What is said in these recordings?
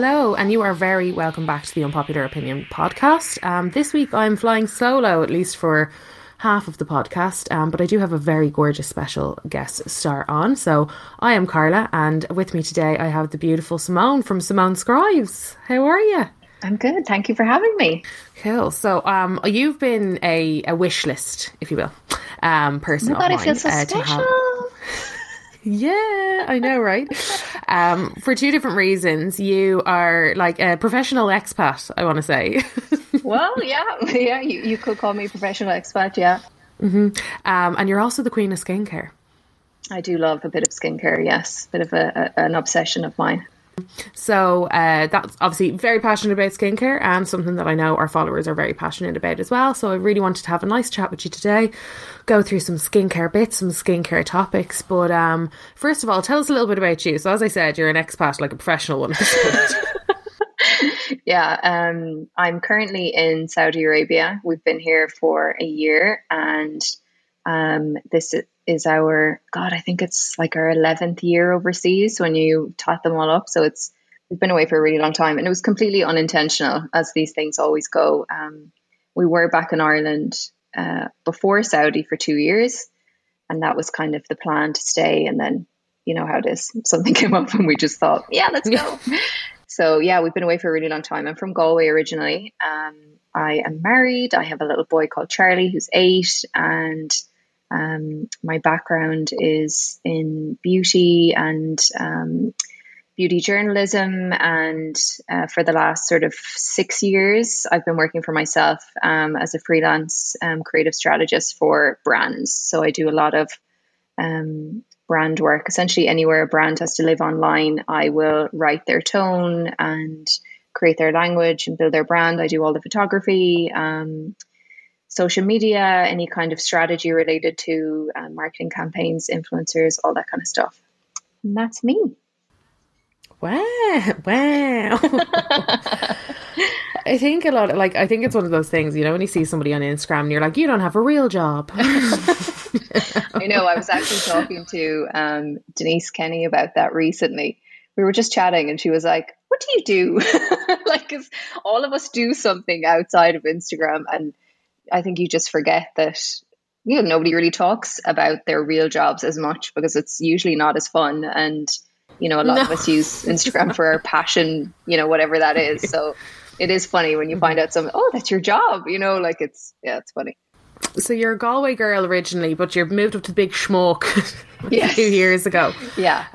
Hello, and you are very welcome back to the Unpopular Opinion podcast. Um, this week I'm flying solo, at least for half of the podcast, um, but I do have a very gorgeous special guest star on. So I am Karla, and with me today I have the beautiful Simone from Simone Scribes. How are you? I'm good. Thank you for having me. Cool. So, um, you've been a, a wish list, if you will, um, person. Oh my God, I feel so uh, to have- special. Yeah, I know, right? um, for two different reasons. You are like a professional expat, I want to say. well, yeah, yeah. You, you could call me a professional expat. Yeah, Mm-hmm. um, and you're also the queen of skincare. I do love a bit of skincare. Yes, a bit of a, a, an obsession of mine. So uh, that's obviously very passionate about skincare and something that I know our followers are very passionate about as well. So I really wanted to have a nice chat with you today, go through some skincare bits, some skincare topics. But um, first of all, tell us a little bit about you. So as I said, you're an expat, like a professional one. Yeah, um, I'm currently in Saudi Arabia. We've been here for a year, and um, this is our God. I think it's like our eleventh year overseas when you tot them all up. So it's we've been away for a really long time, and it was completely unintentional, as these things always go. Um, we were back in Ireland uh, before Saudi for two years, and that was kind of the plan to stay. And then you know how it is. Something came up, and we just thought, yeah, let's go. So yeah, we've been away for a really long time. I'm from Galway originally. Um, I am married. I have a little boy called Charlie who's eight, and um, my background is in beauty and um, beauty journalism. And uh, for the last sort of six years, I've been working for myself um, as a freelance um, creative strategist for brands. So I do a lot of um, brand work. Essentially, anywhere a brand has to live online, I will write their tone and create their language and build their brand. I do all the photography, um, social media, any kind of strategy related to uh, marketing campaigns, influencers, all that kind of stuff. And that's me. Wow, wow. I think a lot, of, like, I think it's one of those things, you know, when you see somebody on Instagram and you're like, you don't have a real job. I know. I was actually talking to um, Denise Kenny about that recently. We were just chatting, and she was like, "What do you do?" like, 'cause all of us do something outside of Instagram, and I think you just forget that. You know, nobody really talks about their real jobs as much because it's usually not as fun, and you know, a lot of us use Instagram for our passion. You know, whatever that is. So it is funny when you mm-hmm. find out something. Oh, that's your job. You know, like it's yeah, it's funny. so you're a Galway girl originally, but you've moved up to big schmuck a few years ago. Yeah.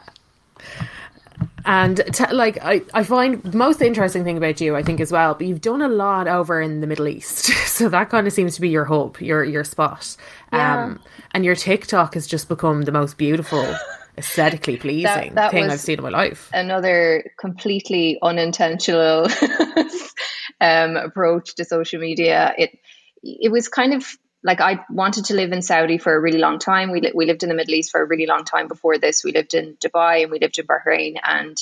And t- like I, I find the most interesting thing about you, I think as well, but you've done a lot over in the Middle East, so that kind of seems to be your hub, your your spot. Yeah. Um, and your TikTok has just become the most beautiful, aesthetically pleasing that thing I've seen in my life. another completely unintentional um, approach to social media. It it was kind of like I wanted to live in Saudi for a really long time. We li- we lived in the Middle East for a really long time before this. We lived in Dubai and we lived in Bahrain. And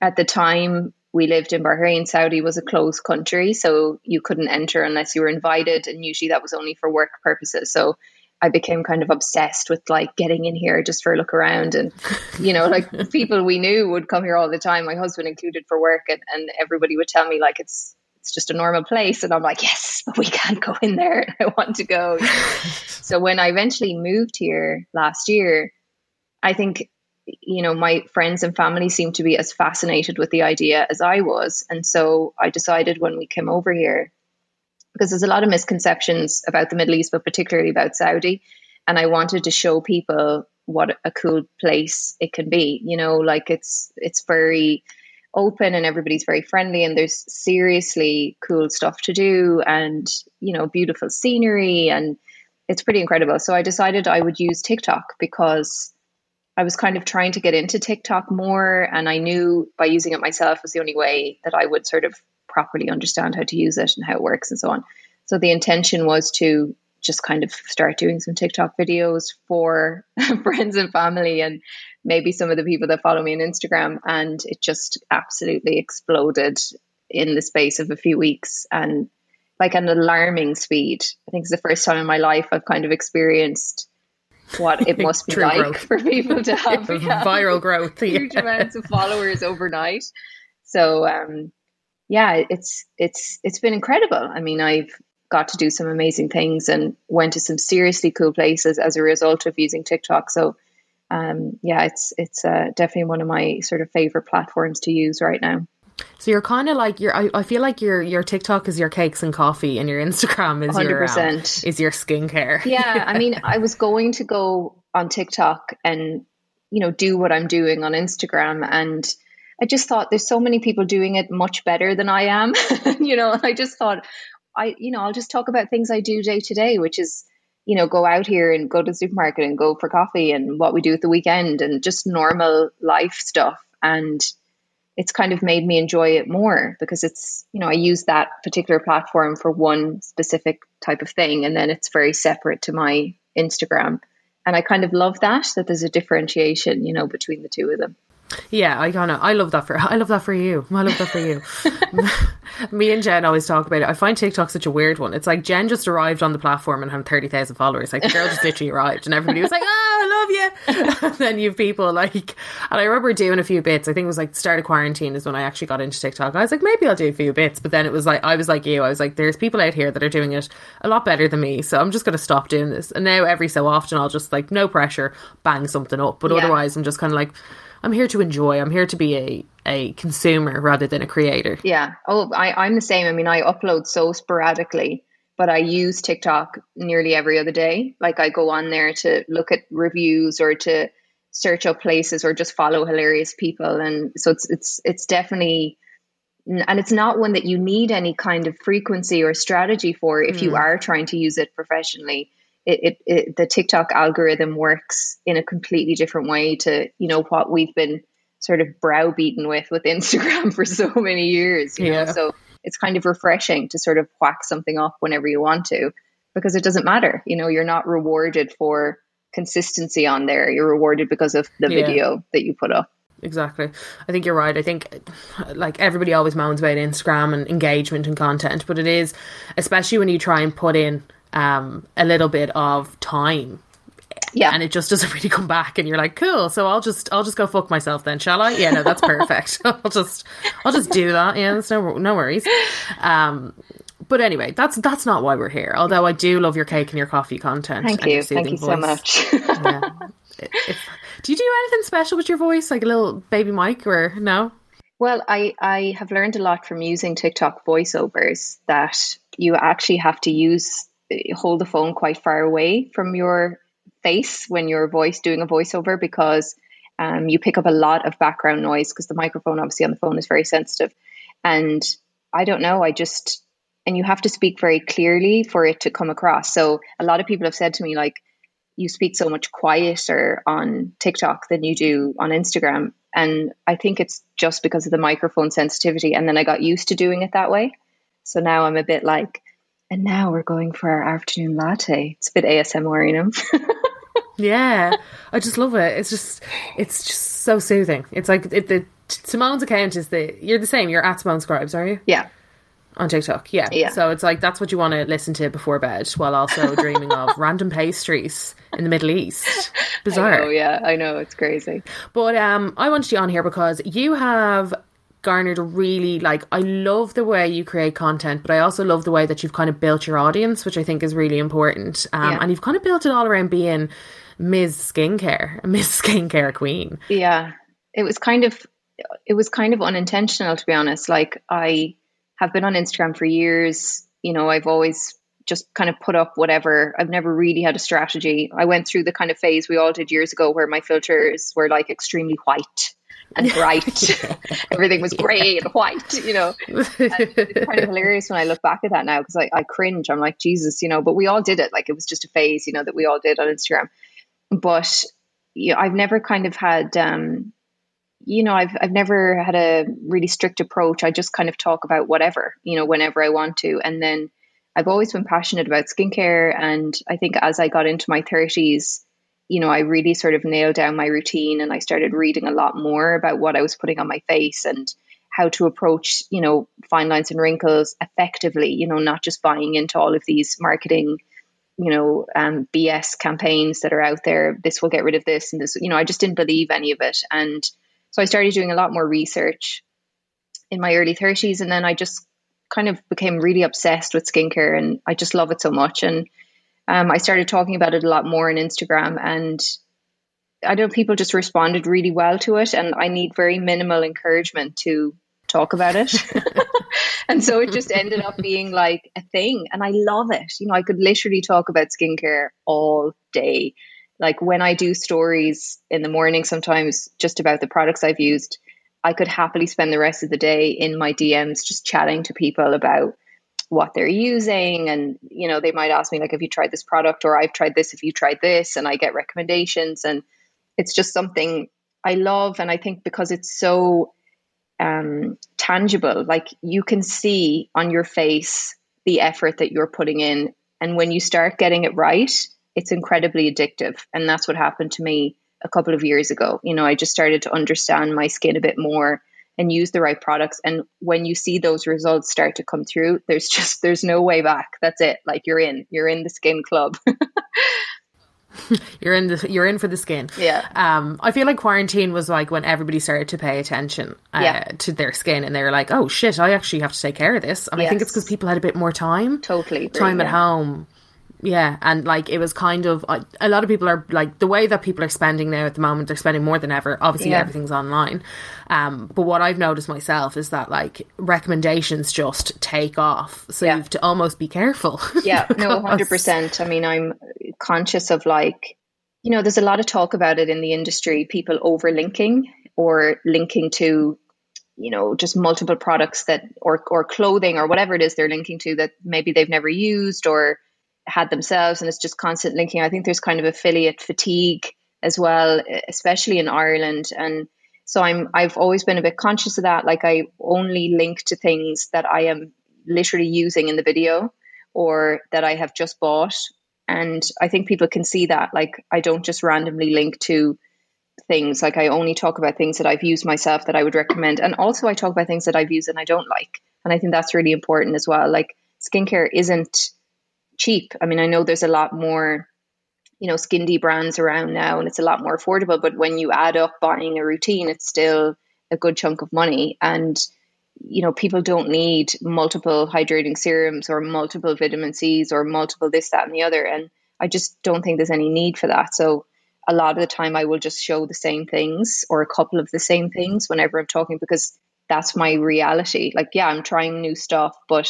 at the time we lived in Bahrain, Saudi was a closed country, so you couldn't enter unless you were invited, and usually that was only for work purposes. So I became kind of obsessed with like getting in here just for a look around. And, you know, like people we knew would come here all the time, my husband included for work. And, and everybody would tell me like it's, it's just a normal place. And I'm like, yes, but we can't go in there. I want to go. so when I eventually moved here last year, I think you know my friends and family seem to be as fascinated with the idea as I was, and so I decided when we came over here because there's a lot of misconceptions about the Middle East, but particularly about Saudi, and I wanted to show people what a cool place it can be. You know, like it's it's very open and everybody's very friendly and there's seriously cool stuff to do and you know beautiful scenery and it's pretty incredible. So I decided I would use TikTok because I was kind of trying to get into TikTok more and I knew by using it myself was the only way that I would sort of properly understand how to use it and how it works and so on. So the intention was to just kind of start doing some TikTok videos for friends and family and maybe some of the people that follow me on Instagram. And it just absolutely exploded in the space of a few weeks and like an alarming speed. I think it's the first time in my life I've kind of experienced what it must be like growth. for people to have yeah, viral growth, huge amounts of followers overnight. So um, yeah, it's it's it's been incredible. I mean, I've got to do some amazing things and went to some seriously cool places as a result of using TikTok. So, um, yeah, it's it's uh, definitely one of my sort of favorite platforms to use right now. So you're kind of like your. I, I feel like your your TikTok is your cakes and coffee, and your Instagram is 100%. your um, is your skincare. Yeah, I mean, I was going to go on TikTok and you know do what I'm doing on Instagram, and I just thought there's so many people doing it much better than I am. you know, I just thought I, you know, I'll just talk about things I do day to day, which is, you know, go out here and go to the supermarket and go for coffee and what we do at the weekend and just normal life stuff. And it's kind of made me enjoy it more because it's, you know, I use that particular platform for one specific type of thing and then it's very separate to my Instagram. And I kind of love that, that there's a differentiation, you know, between the two of them. Yeah, I kind of I love that for I love that for you. I love that for you. Me and Jen always talk about it. I find TikTok such a weird one. It's like Jen just arrived on the platform and had thirty thousand followers. Like the girl just literally arrived, and everybody was like, "Oh, I love you." and then you have people like, and I remember doing a few bits. I think it was like the start of quarantine is when I actually got into TikTok. I was like, maybe I'll do a few bits, but then it was like I was like you. I was like, there's people out here that are doing it a lot better than me, so I'm just going to stop doing this. And now every so often I'll just like no pressure, bang something up. But yeah. otherwise, I'm just kind of like I'm here to enjoy. I'm here to be a a consumer rather than a creator. Yeah. Oh, I, I'm the same. I mean, I upload so sporadically, but I use TikTok nearly every other day. Like I go on there to look at reviews or to search up places or just follow hilarious people. And so it's it's it's definitely and it's not one that you need any kind of frequency or strategy for if mm. you hmm. are trying to use it professionally it, it, it, the TikTok algorithm works in a completely different way to you know what we've been sort of browbeaten with with Instagram for so many years. You yeah. know, so it's kind of refreshing to sort of whack something off whenever you want to because it doesn't matter. You know, you're not rewarded for consistency on there. You're rewarded because of the yeah. video that you put up. Exactly. I think you're right. I think like everybody always moans about Instagram and engagement and content, but it is especially when you try and put in um, a little bit of time. Yeah. And it just doesn't really come back and you're like cool so i'll just i'll just go fuck myself then shall i? Yeah no that's perfect. I'll just i'll just do that. Yeah that's no no worries. Um but anyway that's that's not why we're here although i do love your cake and your coffee content thank you. Thank you voice. so much. Yeah. if, do you do anything special with your voice? Like a little baby mic or no? Well i i have learned a lot from using tiktok voiceovers that you actually have to use hold the phone quite far away from your face when you're voice doing a voiceover because um, you pick up a lot of background noise because the microphone obviously on the phone is very sensitive. And i don't know i just and you have to speak very clearly for it to come across. So a lot of people have said to me like you speak so much quieter on tiktok than you do on instagram. And i think it's just because of the microphone sensitivity. And then i got used to doing it that way. So now i'm a bit like and now we're going for our afternoon latte. It's a bit ASMR, you know. yeah, I just love it. It's just, it's just so soothing. It's like it, the Simone's account is the you're the same. You're at Simone Scribes, are you? Yeah. On TikTok, yeah. yeah. So it's like that's what you want to listen to before bed, while also dreaming of random pastries in the Middle East. Bizarre. Oh yeah, I know it's crazy. But um, I wanted you on here because you have garnered a really like I love the way you create content, but I also love the way that you've kind of built your audience, which I think is really important. Um, yeah. And you've kind of built it all around being Ms. Skincare, Ms. Skincare Queen. Yeah, it was kind of it was kind of unintentional to be honest. Like I have been on Instagram for years. You know, I've always just kind of put up whatever. I've never really had a strategy. I went through the kind of phase we all did years ago where my filters were like extremely white and bright. Everything was grey and white, you know. And it's kind of hilarious when I look back at that now because I, I cringe. I'm like, Jesus, you know, but we all did it. Like it was just a phase, you know, that we all did on Instagram. But you know, I've never kind of had um, you know, I've I've never had a really strict approach. I just kind of talk about whatever, you know, whenever I want to. And then I've always been passionate about skincare and I think as I got into my 30s, you know, I really sort of nailed down my routine and I started reading a lot more about what I was putting on my face and how to approach, you know, fine lines and wrinkles effectively, you know, not just buying into all of these marketing, you know, um, BS campaigns that are out there. This will get rid of this and this, you know, I just didn't believe any of it. And so I started doing a lot more research in my early 30s and then I just kind of became really obsessed with skincare and I just love it so much. And um, I started talking about it a lot more on Instagram, and I know people just responded really well to it. And I need very minimal encouragement to talk about it. and so it just ended up being like a thing. And I love it. You know, I could literally talk about skincare all day. Like when I do stories in the morning, sometimes just about the products I've used, I could happily spend the rest of the day in my DMs just chatting to people about what they're using. And you know they might ask me like have you tried this product? or I've tried this. If you tried this? And I get recommendations. And it's just something I love. And I think because it's so um, tangible like you can see on your face the effort that you're putting in. And when you start getting it right it's incredibly addictive. And that's what happened to me a couple of years ago. You know I just started to understand my skin a bit more and use the right products. And when you see those results start to come through there's just there's no way back. That's it. Like you're in. You're in the skin club. You're in the you're in for the skin. Yeah. Um i feel like quarantine was like when everybody started to pay attention uh, yeah. to their skin and they were like oh shit i actually have to take care of this. And yes. i think it's because people had a bit more time. Totally time at home yeah, and like it was kind of uh, a lot of people are like the way that people are spending now at the moment. They're spending more than ever. Obviously, yeah. everything's online. Um, but what I've noticed myself is that like recommendations just take off. So yeah. you have to almost be careful. Yeah, no, hundred percent. I mean, I'm conscious of like, you know, there's a lot of talk about it in the industry. People overlinking or linking to you know just multiple products that or or clothing or whatever it is they're linking to that maybe they've never used or had themselves and it's just constant linking. I think there's kind of affiliate fatigue as well, especially in Ireland. And so I'm I've always been a bit conscious of that. Like I only link to things that I am literally using in the video or that I have just bought. And I think people can see that. Like I don't just randomly link to things. Like I only talk about things that I've used myself that I would recommend. And also I talk about things that I've used and I don't like. And I think that's really important as well. Like skincare isn't cheap. I mean, I know there's a lot more, you know, skindy brands around now and it's a lot more affordable, but when you add up buying a routine, it's still a good chunk of money. And, you know, people don't need multiple hydrating serums or multiple vitamin C's or multiple this, that, and the other. And I just don't think there's any need for that. So a lot of the time I will just show the same things or a couple of the same things whenever I'm talking because that's my reality. Like, yeah, I'm trying new stuff, but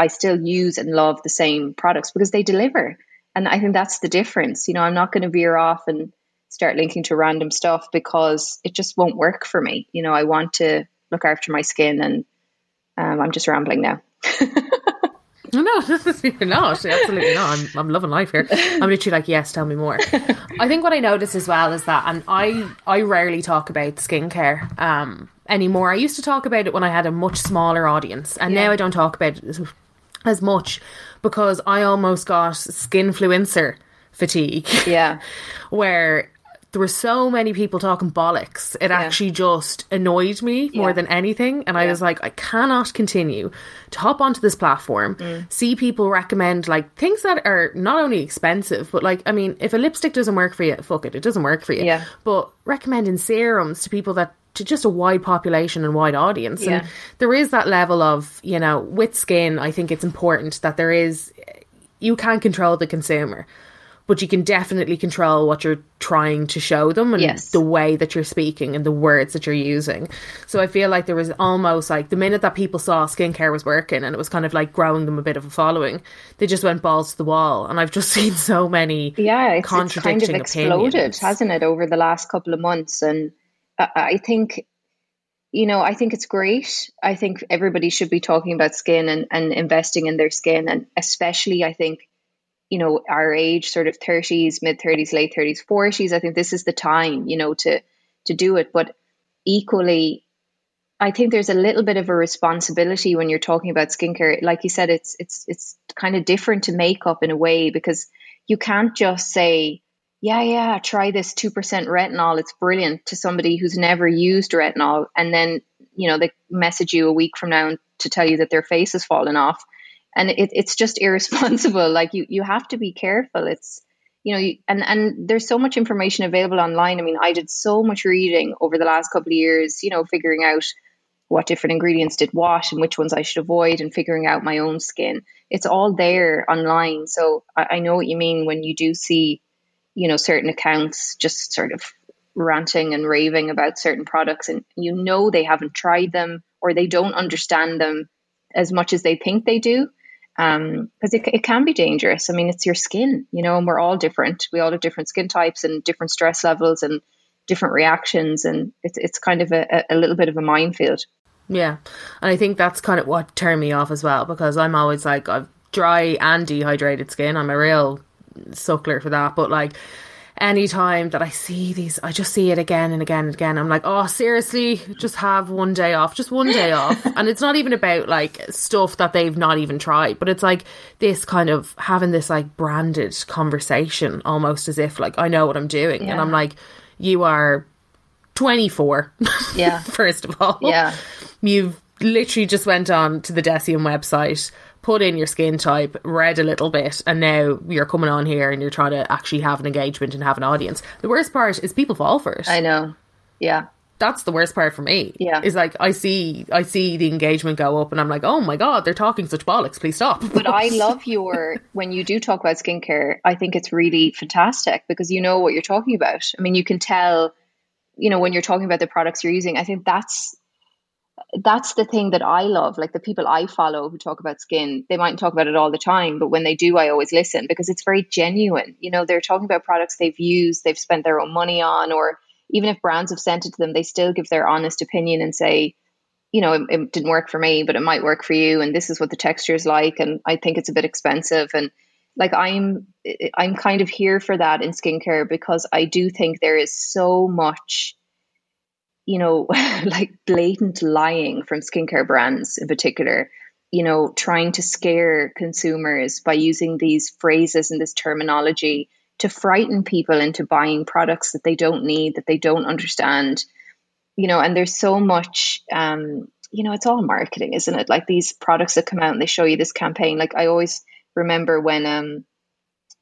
I still use and love the same products because they deliver. And I think that's the difference. You know, I'm not going to veer off and start linking to random stuff because it just won't work for me. You know, I want to look after my skin and um, I'm just rambling now. No, you're not. Absolutely not. I'm, I'm loving life here. I'm literally like, yes, tell me more. I think what I notice as well is that, and I I rarely talk about skincare um, anymore. I used to talk about it when I had a much smaller audience, and yeah. now I don't talk about it as much because I almost got skinfluencer fatigue. Yeah. where there were so many people talking bollocks. It yeah. actually just annoyed me more yeah. than anything. And yeah. I was like, I cannot continue to hop onto this platform, mm. see people recommend like things that are not only expensive, but like, I mean, if a lipstick doesn't work for you, fuck it, it doesn't work for you. Yeah. But recommending serums to people that to just a wide population and wide audience. Yeah. And there is that level of, you know, with skin, I think it's important that there is, you can't control the consumer. but you can definitely control what you're trying to show them and Yes. the way that you're speaking and the words that you're using. So I feel like there was almost like the minute that people saw skincare was working and it was kind of like growing them a bit of a following, they just went balls to the wall. And I've just seen so many yeah, it's, it's kind of exploded, opinions. hasn't it, over the last couple of months? And I, think, you know, I think it's great. I think everybody should be talking about skin and, and investing in their skin. And especially, I think, you know, our age, sort of 30s, mid 30s, late 30s, 40s, I think this is the time, you know, to, to do it. But equally, I think there's a little bit of a responsibility when you're talking about skincare. Like you said, it's it's it's kind of different to makeup in a way because you can't just say, "Yeah, yeah, try this two percent retinol. It's brilliant." To somebody who's never used retinol, and then you know they message you a week from now to tell you that their face has fallen off, and it, it's just irresponsible. Like you you have to be careful. It's you know, you, and and there's so much information available online. I mean, I did so much reading over the last couple of years. You know, figuring out what different ingredients did what and which ones I should avoid and figuring out my own skin. It's all there online. So I, I know what you mean when you do see, you know, certain accounts just sort of ranting and raving about certain products and you know they haven't tried them or they don't understand them as much as they think they do. Um, because it, it can be dangerous. I mean, it's your skin, you know, and we're all different. We all have different skin types and different stress levels and different reactions. And it's, it's kind of a, a little bit of a minefield. Yeah. And I think that's kind of what turned me off as well because I'm always like, I've dry and dehydrated skin. I'm a real suckler for that. But like, anytime that I see these, I just see it again and again and again. I'm like, oh, seriously, just have one day off, just one day off. And it's not even about like stuff that they've not even tried, but it's like this kind of having this like branded conversation almost as if like I know what I'm doing. And I'm like, you are 24. Yeah. first of all. Yeah. You've literally just went on to the Deciem website, put in your skin type, read a little bit, and now you're coming on here and you're trying to actually have an engagement and have an audience. The worst part is people fall for it. I know. Yeah. That's the worst part for me. Yeah. Is like I see I see the engagement go up and I'm like, oh my god, they're talking such bollocks, please stop. But I love your, when you do talk about skincare, I think it's really fantastic because you know what you're talking about. I mean, you can tell, you know, when you're talking about the products you're using, I think that's, that's the thing that I love. Like the people I follow who talk about skin, they mightn't talk about it all the time, but when they do, I always listen because it's very genuine. You know, they're talking about products they've used, they've spent their own money on, or even if brands have sent it to them, they still give their honest opinion and say, you know, it, it didn't work for me, but it might work for you. And this is what the texture is like. And I think it's a bit expensive. And like, I'm, I'm kind of here for that in skincare because I do think there is so much, you know, like blatant lying from skincare brands in particular, you know, trying to scare consumers by using these phrases and this terminology to frighten people into buying products that they don't need, that they don't understand you know, and there's so much, um, you know, it's all marketing, isn't it? Like these products that come out and they show you this campaign. Like I always remember when, um,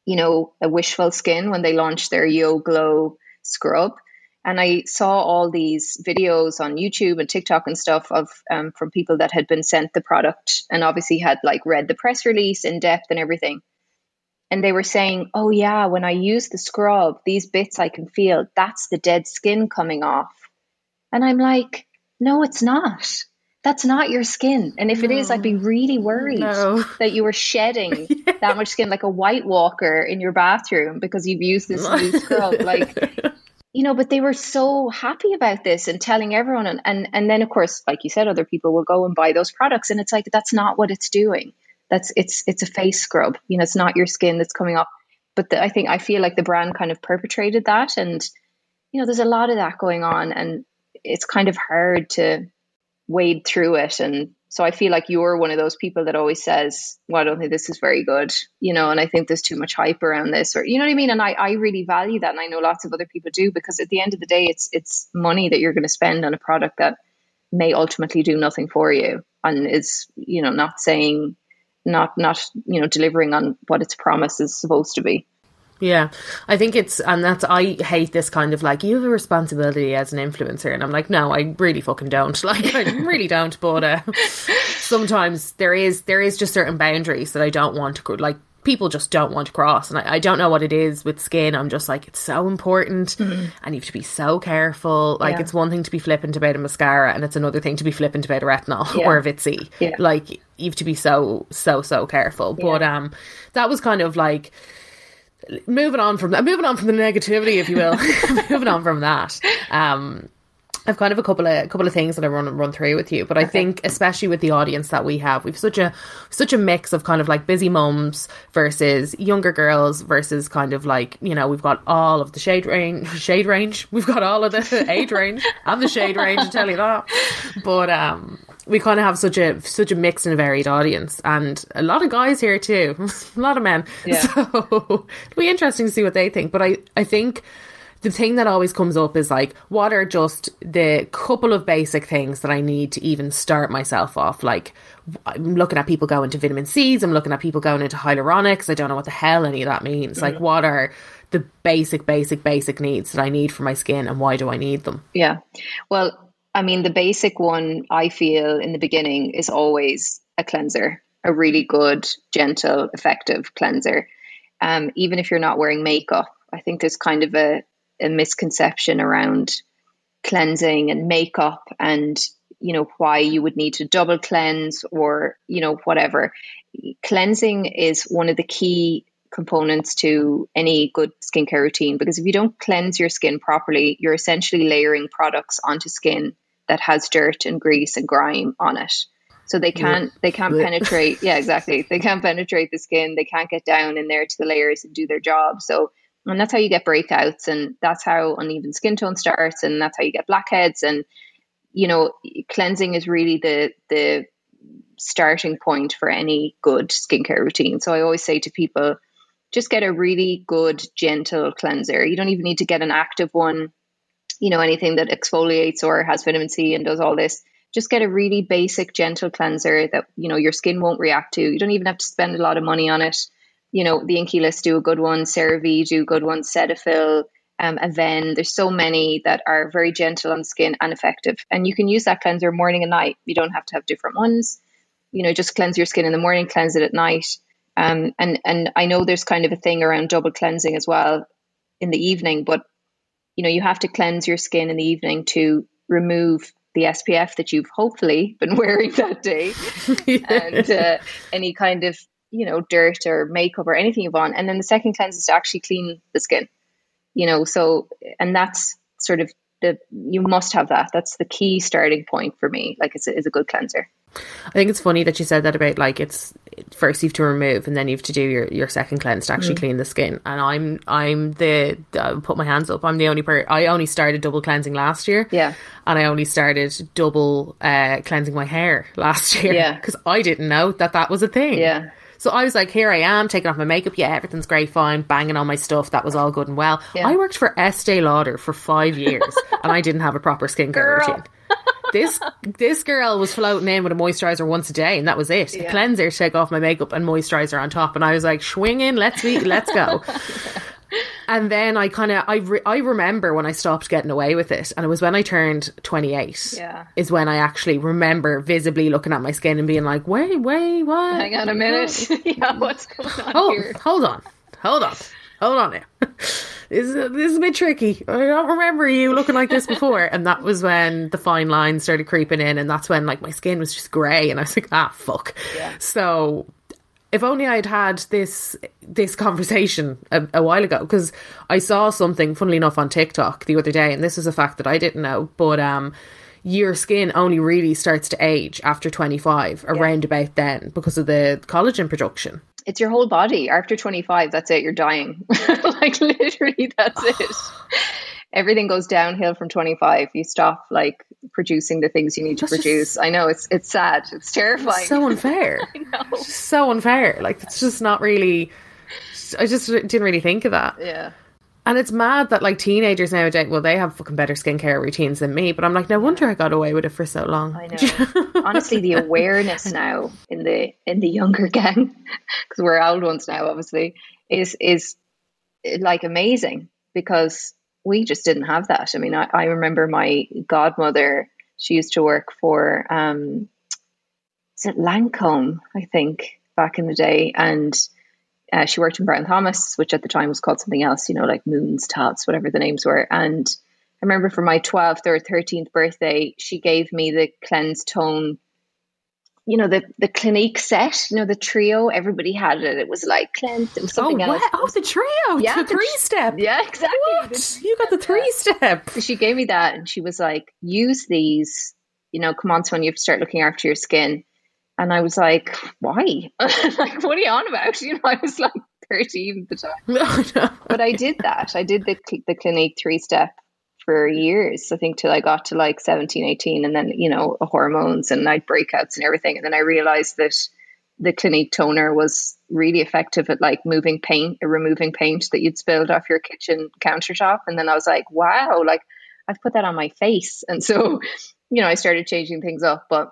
you know, a Wishful Skin when they launched their Yo Glow scrub, and I saw all these videos on YouTube and TikTok and stuff of um, from people that had been sent the product and obviously had like read the press release in depth and everything. And they were saying, "Oh yeah, when I use the scrub, these bits I can feel. That's the dead skin coming off." And I'm like, no, it's not. That's not your skin. And if it is, I'd be really worried No. that you were shedding that much skin like a white walker in your bathroom because you've used this new scrub. Like, you know, but they were so happy about this and telling everyone. And, and, and then, of course, like you said, other people will go and buy those products. And it's like, that's not what it's doing. That's it's it's a face scrub. You know, it's not your skin that's coming off. But the, I think I feel like the brand kind of perpetrated that, and you know, there's a lot of that going on, and it's kind of hard to wade through it. And so I feel like you're one of those people that always says, "Well, I don't think this is very good," you know, and I think there's too much hype around this, or you know what I mean. And I I really value that, and I know lots of other people do because at the end of the day, it's it's money that you're going to spend on a product that may ultimately do nothing for you and is you know not saying not not you know delivering on what its promise is supposed to be Yeah, I think it's, and that's, I hate this kind of like, you have a responsibility as an influencer. And I'm like, no, I really fucking don't. Like, I really don't. But uh, sometimes there is, there is just certain boundaries that I don't want to, like, people just don't want to cross. And I, I, don't know what it is with skin. I'm just like, it's so important mm-hmm. and you have to be so careful. Like, yeah. it's one thing to be flippant about a mascara and it's another thing to be flippant about a retinol yeah. or a Vit C. Yeah. Like, you have to be so, so, so careful. But um, that was kind of like, moving on from that, moving on from the negativity, if you will, moving on from that. Um, I've kind of a couple of a couple of things that I run run through with you, but I think especially with the audience that we have, we've such a such a mix of kind of like busy mums versus younger girls versus kind of like you know we've got all of the shade range, shade range. We've got all of the age range and the shade range. I tell you that, but um, we kind of have such a such a mixed and varied audience, and a lot of guys here too, a lot of men. Yeah. So it'll be interesting to see what they think. But I I think the thing that always comes up is like, what are just the couple of basic things that I need to even start myself off? Like, I'm looking at people going to vitamin C's, I'm looking at people going into hyaluronics. I don't know what the hell any of that means. Like, what are the basic, basic, basic needs that I need for my skin and why do I need them? Yeah. Well, I mean, the basic one I feel in the beginning is always a cleanser, a really good, gentle, effective cleanser. Um, even if you're not wearing makeup, I think there's kind of a a misconception around cleansing and makeup and you know why you would need to double cleanse or you know whatever. Cleansing is one of the key components to any good skincare routine because if you don't cleanse your skin properly you're essentially layering products onto skin that has dirt and grease and grime on it. So they can't they can't penetrate yeah exactly. They can't penetrate the skin. They can't get down in there to the layers and do their job. So and that's how you get breakouts and that's how uneven skin tone starts and that's how you get blackheads and you know cleansing is really the the starting point for any good skincare routine. So i always say to people just get a really good gentle cleanser. You don't even need to get an active one you know anything that exfoliates or has vitamin c and does all this. Just get a really basic gentle cleanser that you know your skin won't react to. You don't even have to spend a lot of money on it you know, the Inkey list do a good one, CeraVe do a good one, Cetaphil, um, Avène. There's so many that are very gentle on skin and effective. And you can use that cleanser morning and night. You don't have to have different ones. You know, just cleanse your skin in the morning, cleanse it at night. Um, and and I know there's kind of a thing around double cleansing as well in the evening, but you know, you have to cleanse your skin in the evening to remove the SPF that you've hopefully been wearing that day and uh, any kind of you know, dirt or makeup or anything you want. And then the second cleanse is to actually clean the skin, you know, so, and that's sort of the, you must have that. That's the key starting point for me. Like it's a, it's a good cleanser. I think it's funny that you said that about like it's first you have to remove and then you have to do your, your second cleanse to actually mm. clean the skin. And I'm I'm the I'll put my hands up. I'm the only person. I only started double cleansing last year. Yeah, and I only started double uh, cleansing my hair last year. Yeah, because I didn't know that that was a thing. Yeah, so I was like, here I am, taking off my makeup. Yeah, everything's great, fine, banging on my stuff. That was all good and well. Yeah. I worked for Estee Lauder for five years and I didn't have a proper skincare Girl. routine. this this girl was floating in with a moisturizer once a day, and that was it. Yeah. A cleanser, take off my makeup, and moisturizer on top. And I was like, swinging, let's be, let's go. and then I kind of I re- I remember when I stopped getting away with it, and it was when I turned twenty eight. Yeah, is when I actually remember visibly looking at my skin and being like, "Wait, wait, what? Hang on a minute. yeah, what's going on hold, here? Hold on, hold on, hold on now. this is this is a bit tricky. I don't remember you looking like this before." and that was when the fine lines started creeping in, and that's when like my skin was just grey, and I was like, "Ah, fuck." Yeah. So if only I'd had this this conversation a, a while ago because I saw something, funnily enough, on TikTok the other day, and this is a fact that I didn't know, but um, your skin only really starts to age after 25, yeah. around about then, because of the collagen production. It's your whole body. After 25, that's it, you're dying. like, literally, that's it. Everything goes downhill from 25 you stop like producing the things you need That's to produce. Just, i know it's it's sad. It's terrifying. It's so unfair. So unfair. Like it's just not really i just didn't really think of that. Yeah. And it's mad that like teenagers nowadays, well, they have fucking better skincare routines than me. But I'm like, no wonder I got away with it for so long. I know. Honestly, the awareness now in the in the younger gang, because we're old ones now, obviously, is is like amazing because we just didn't have that. I mean, I, I remember my godmother, she used to work for, um, is it Lancome, I think, back in the day. And uh, she worked in Brown Thomas, which at the time was called something else, you know, like Moons, Tots, whatever the names were. And I remember for my 12th or 13th birthday, she gave me the Cleanse Tone you know the the Clinique set, you know the trio. Everybody had it. It was like. It was oh, something oh, else. Oh, the trio. Yeah, the three step. Yeah, exactly. What? You got the three step. So she gave me that, and she was like, "Use these. You know, come on, son. You have to start looking after your skin." And I was like, "Why? like, what are you on about?" You know, I was like thirteen at the time. No, no. But I did that. I did the the Clinique three step for years, I think till I got to like 17, 18 and then, you know, hormones and night breakouts and everything. And then I realized that the Clinique toner was really effective at like moving paint, removing paint that you'd spilled off your kitchen countertop. And then I was like, wow, like I've put that on my face. And so, you know, I started changing things up, but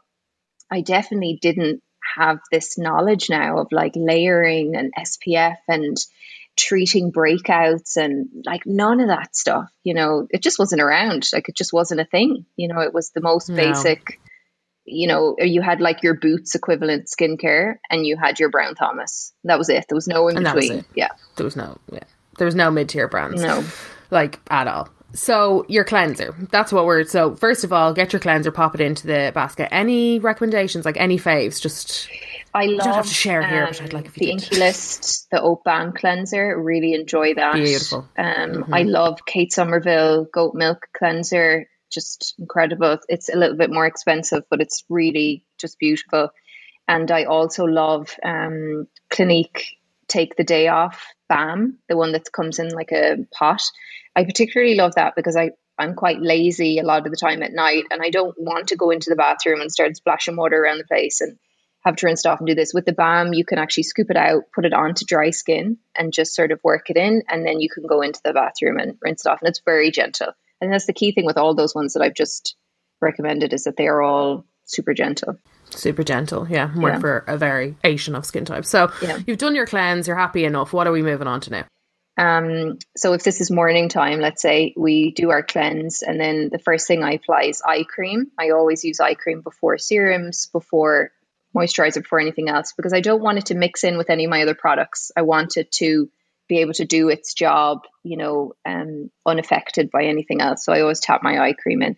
I definitely didn't have this knowledge now of like layering and SPF and treating breakouts and like none of that stuff you know? It just wasn't around. Like it just wasn't a thing you know? It was the most no. basic you know you had like your boots equivalent skincare and you had your brown thomas. That was it. There was no in between. yeah. There was no yeah. There was no mid-tier brands. No. Like at all so your cleanser, that's what we're. So first of all, get your cleanser, pop it into the basket. Any recommendations, like any faves? Just I love. don't have to share um, here, but I'd like if the Inkey List, the Oat Balm cleanser. Really enjoy that. Beautiful. Um, mm-hmm. I love Kate Somerville Goat Milk cleanser. Just incredible. It's a little bit more expensive, but it's really just beautiful. And I also love um, Clinique Take the Day Off Balm, the one that comes in like a pot. I particularly love that because I I'm quite lazy a lot of the time at night and I don't want to go into the bathroom and start splashing water around the place and have to rinse it off and do this. With the Balm, you can actually scoop it out, put it onto dry skin and just sort of work it in. And then you can go into the bathroom and rinse it off. And it's very gentle. And that's the key thing with all those ones that I've just recommended is that they are all super gentle. Super gentle, yeah. More yeah. for a variation of skin type. So yeah. you've done your cleanse, you're happy enough. What are we moving on to now? Um, so if this is morning time, let's say we do our cleanse, and then the first thing I apply is eye cream. I always use eye cream before serums, before moisturizer, before anything else, because I don't want it to mix in with any of my other products. I want it to be able to do its job, you know, um, unaffected by anything else. So I always tap my eye cream in.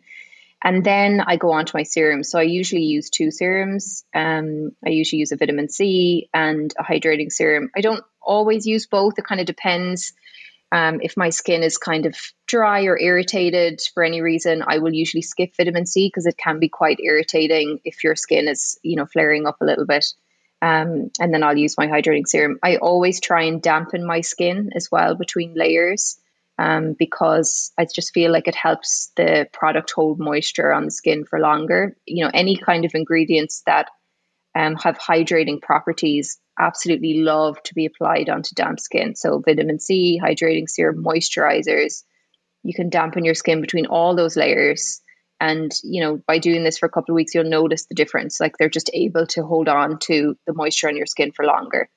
And then I go on to my serums. So I usually use two serums. Um, I usually use a vitamin C and a hydrating serum. I don't always use both. It kind of depends. Um, if my skin is kind of dry or irritated for any reason, I will usually skip vitamin C because it can be quite irritating if your skin is, you know, flaring up a little bit. Um, and then I'll use my hydrating serum. I always try and dampen my skin as well between layers um, because I just feel like it helps the product hold moisture on the skin for longer. You know, any kind of ingredients that um, have hydrating properties absolutely love to be applied onto damp skin. So, vitamin C, hydrating serum, moisturizers, you can dampen your skin between all those layers. And, you know, by doing this for a couple of weeks, you'll notice the difference. Like they're just able to hold on to the moisture on your skin for longer.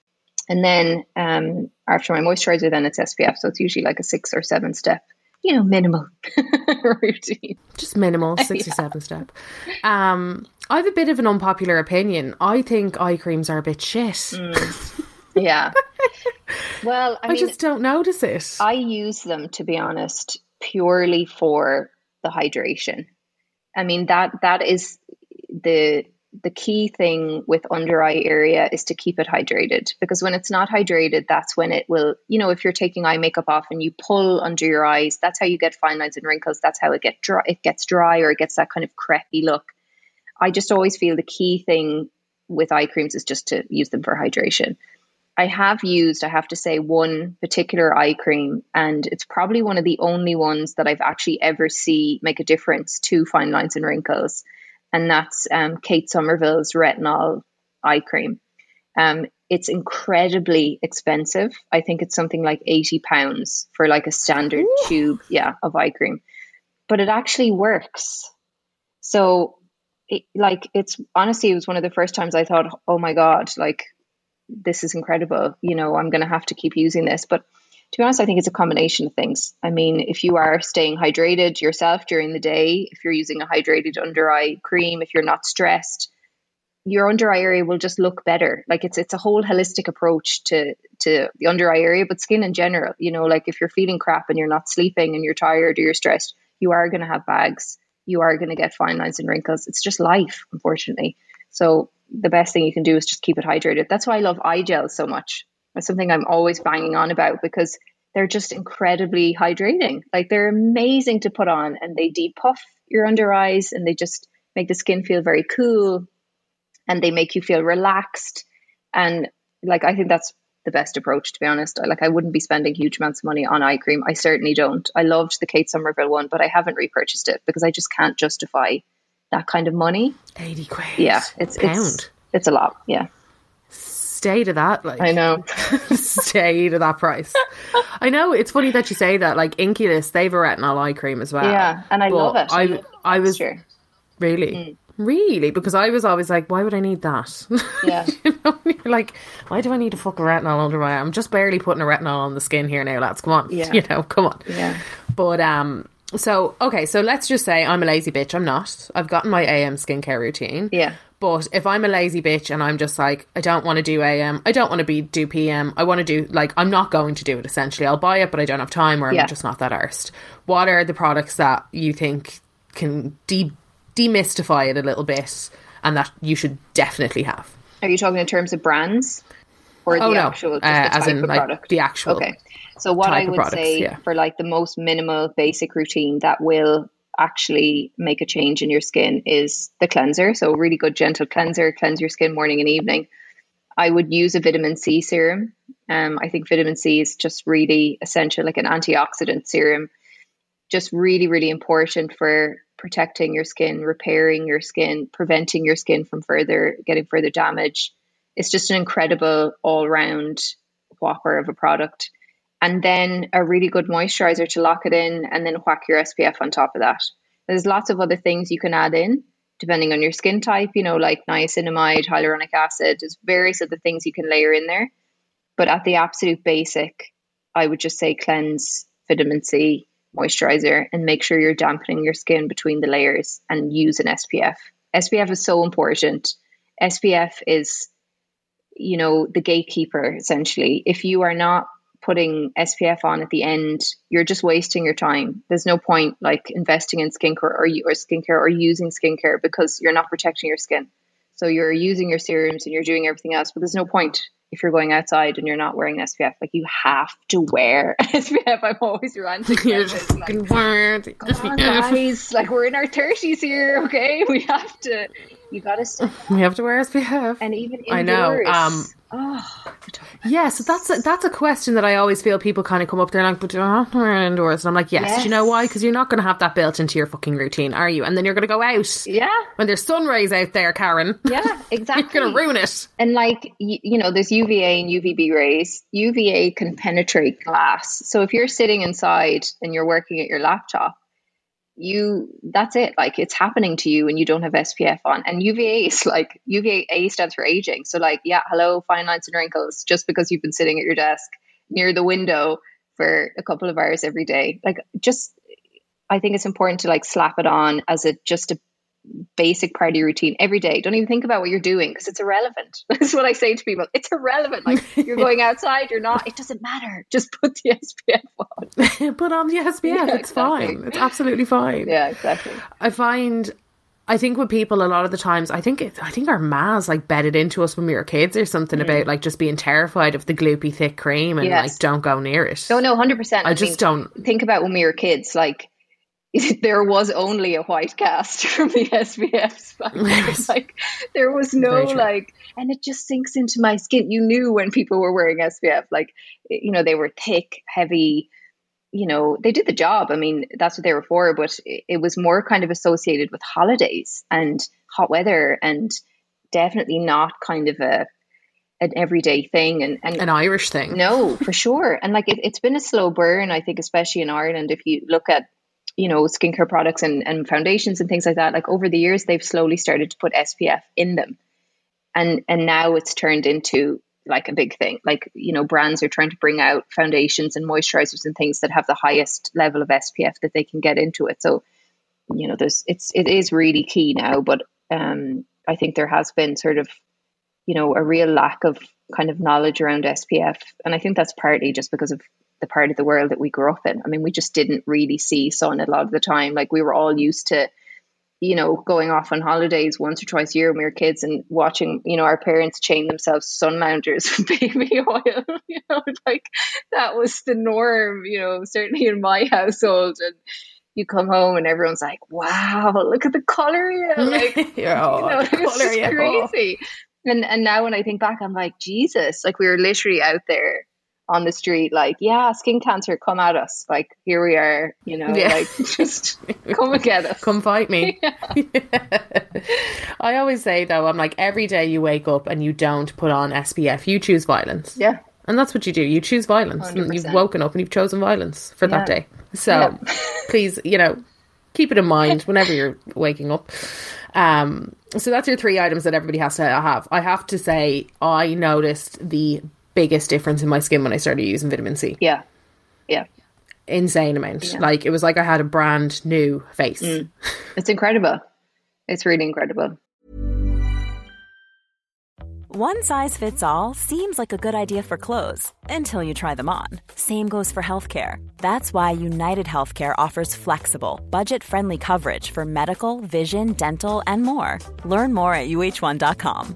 And then um, after my moisturizer, then it's SPF. So it's usually like a six or seven step, you know, minimal routine. Just minimal, six yeah. or seven step. Um, I have a bit of an unpopular opinion. I think eye creams are a bit shit. Mm. Yeah. well, I, I mean, just don't notice it. I use them, to be honest, purely for the hydration. I mean that that is the the key thing with under eye area is to keep it hydrated because when it's not hydrated, that's when it will, you know, if you're taking eye makeup off and you pull under your eyes, that's how you get fine lines and wrinkles. That's how it get dry, it gets dry or it gets that kind of crepey look. I just always feel the key thing with eye creams is just to use them for hydration. I have used, I have to say, one particular eye cream, and it's probably one of the only ones that I've actually ever see make a difference to fine lines and wrinkles and that's um, Kate Somerville's retinol eye cream. Um, it's incredibly expensive. I think it's something like 80 pounds for like a standard Ooh. tube, yeah, of eye cream. But it actually works. So it, like it's honestly it was one of the first times I thought, "Oh my god, like this is incredible. You know, I'm going to have to keep using this." But to be honest, I think it's a combination of things. I mean, if you are staying hydrated yourself during the day, if you're using a hydrated under eye cream, if you're not stressed, your under eye area will just look better. Like it's it's a whole holistic approach to to the under eye area, but skin in general. You know, like if you're feeling crap and you're not sleeping and you're tired or you're stressed, you are going to have bags. You are going to get fine lines and wrinkles. It's just life, unfortunately. So the best thing you can do is just keep it hydrated. That's why I love eye gels so much. That's something I'm always banging on about because they're just incredibly hydrating. Like they're amazing to put on and they depuff your under eyes and they just make the skin feel very cool and they make you feel relaxed. And like, I think that's the best approach, to be honest. I, like, I wouldn't be spending huge amounts of money on eye cream. I certainly don't. I loved the Kate Somerville one, but I haven't repurchased it because I just can't justify that kind of money. 80 quid. Yeah, it's, Pound. it's, it's a lot. Yeah. Stay to that. Like, I know. stay to that price. I know it's funny that you say that. Like INKEY List, they've a retinol eye cream as well. Yeah, and I love it. I, love I was texture. really, Mm. really because I was always like, why would I need that? Yeah. you know, you're like, why do I need a fucking retinol under my? eye? I'm just barely putting a retinol on the skin here now, lads. Come on, Yeah. you know, come on. Yeah. But um, so okay, so let's just say I'm a lazy bitch. I'm not. I've gotten my AM skincare routine. Yeah. But if I'm a lazy bitch and I'm just like, I don't want to do AM, I don't want to be do PM, I want to do like I'm not going to do it essentially. I'll buy it, but I don't have time or I'm just not that arsed. What are the products that you think can de- demystify it a little bit and that you should definitely have? Are you talking in terms of brands or the Oh, no. actual just Uh, the as type in, of like, product? the actual Okay. So what I would products, say yeah. for like the most minimal basic routine that will actually make a change in your skin is the cleanser. So a really good gentle cleanser, cleanse your skin morning and evening. I would use a vitamin C serum. Um, I think vitamin C is just really essential, like an antioxidant serum. Just really, really important for protecting your skin, repairing your skin, preventing your skin from further getting further damage. It's just an incredible all round whopper of a product. And then a really good moisturizer to lock it in, and then whack your SPF on top of that. There's lots of other things you can add in depending on your skin type, you know, like niacinamide, hyaluronic acid. There's various other things you can layer in there. But at the absolute basic, I would just say cleanse, vitamin C, moisturizer, and make sure you're dampening your skin between the layers and use an SPF. SPF is so important. SPF is, you know, the gatekeeper essentially. If you are not putting SPF on at the end, you're just wasting your time. There's no point like investing in skincare or, or skincare or using skincare because you're not protecting your skin. So you're using your serums and you're doing everything else, but there's no point if you're going outside and you're not wearing SPF. Like you have to wear SPF. I'm always ranting. You're just like, fucking. Come on, guys, like we're in our thirties here, okay? We have to. You got to step We have to wear SPF. and even indoors. I know, um, oh, Yeah, so that's a, that's a question that I always feel people kind of come up there like, but do I have to wear indoors? And I'm like, yes. Yes. Do you know why? Because you're not going to have that built into your fucking routine, are you? And then you're going to go out yeah, when there's sun rays out there, Karen. yeah, exactly. you're going to ruin it. And like you, you know, there's UVA and UVB rays. UVA can penetrate glass. So if you're sitting inside and you're working at your laptop, you that's it. Like it's happening to you and you don't have SPF on. And UVA is like UVA stands for aging. So like, yeah, hello, fine lines and wrinkles, just because you've been sitting at your desk near the window for a couple of hours every day. Like just I think it's important to like slap it on as a just a basic party routine every day. Don't even think about what you're doing because it's irrelevant. That's what I say to people. It's irrelevant. Like you're going outside, you're not. It doesn't matter. Just put the SPF on. Put on the SPF. Yeah, it's exactly. fine. It's absolutely fine. Yeah, exactly. I find. I think with people a lot of the times, I think it, I think our mas like bedded into us when we were kids or something about like just being terrified of the gloopy thick cream and Mm. Yes. like don't go near it. No, no, hundred percent. I just don't. think about when we were kids. Like there was only a white cast from the SPFs. Yes. like there was no like, and it just sinks into my skin. You knew when people were wearing SPF. Like you know, they were thick, heavy. You know, they did the job. I mean, that's what they were for. But it, it was more kind of associated with holidays and hot weather, and definitely not kind of a an everyday thing. And and An Irish thing. no, for sure. And like it, it's been a slow burn, I think, especially in Ireland. If you look at, you know, skincare products and, and foundations and things like that, like over the years, they've slowly started to put SPF in them. And and now it's turned into like a big thing. Like, you know, brands are trying to bring out foundations and moisturizers and things that have the highest level of SPF that they can get into it. So, you know, there's it's it is really key now. But um I think there has been sort of, you know, a real lack of kind of knowledge around SPF. And I think that's partly just because of the part of the world that we grew up in. I mean, we just didn't really see sun a lot of the time. Like we were all used to, you know, going off on holidays once or twice a year when we were kids and watching, you know, our parents chain themselves sun loungers with baby oil. you know, like that was the norm, you know, certainly in my household. And you come home and everyone's like, wow, look at the color. Like, oh, you know, it's crazy. And and now when I think back, I'm like, Jesus, like we were literally out there on the street, like, yeah, skin cancer, come at us. Like, here we are, you know, yeah. like, just come and get us. Come fight me. Yeah. I always say, though, I'm like, every day you wake up and you don't put on SPF, you choose violence. Yeah. And that's what you do. You choose violence. 100%. You've woken up and you've chosen violence for yeah. that day. So please, you know, keep it in mind whenever you're waking up. Um, so that's your three items that everybody has to have. I have to say, I noticed the biggest difference in my skin when I started using vitamin C. Yeah. Yeah. Insane amount. Yeah. Like it was like I had a brand new face. Mm. It's incredible. It's really incredible. One size fits all seems like a good idea for clothes until you try them on. Same goes for healthcare. That's why United Healthcare offers flexible, budget friendly coverage for medical, vision, dental, and more. Learn more at uh1.com.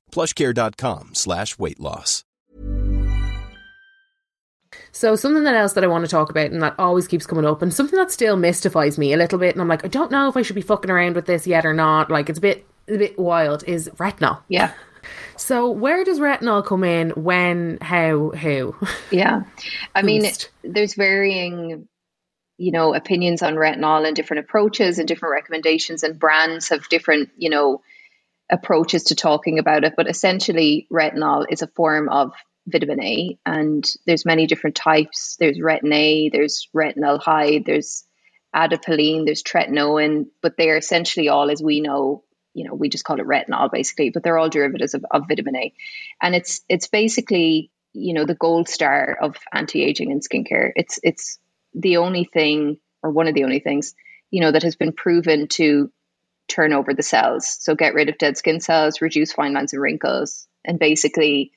plushcare.com slash weight loss. So something that else that I want to talk about and that always keeps coming up and something that still mystifies me a little bit and I'm like, I don't know if I should be fucking around with this yet or not. Like it's a bit a bit wild is retinol. Yeah. So where does retinol come in? When? How? Who? Yeah, I mean, there's varying, you know, opinions on retinol and different approaches and different recommendations, and brands have different, you know, approaches to talking about it, but essentially retinol is a form of vitamin A and there's many different types. There's retin A, there's retinaldehyde, there's adapalene, there's tretinoin, but they are essentially all, as we know, you know, we just call it retinol basically, but they're all derivatives of, of vitamin A. And it's it's basically, you know, the gold star of anti-aging and skincare. It's it's the only thing or one of the only things, you know, that has been proven to turn over the cells. So get rid of dead skin cells, reduce fine lines and wrinkles, and basically,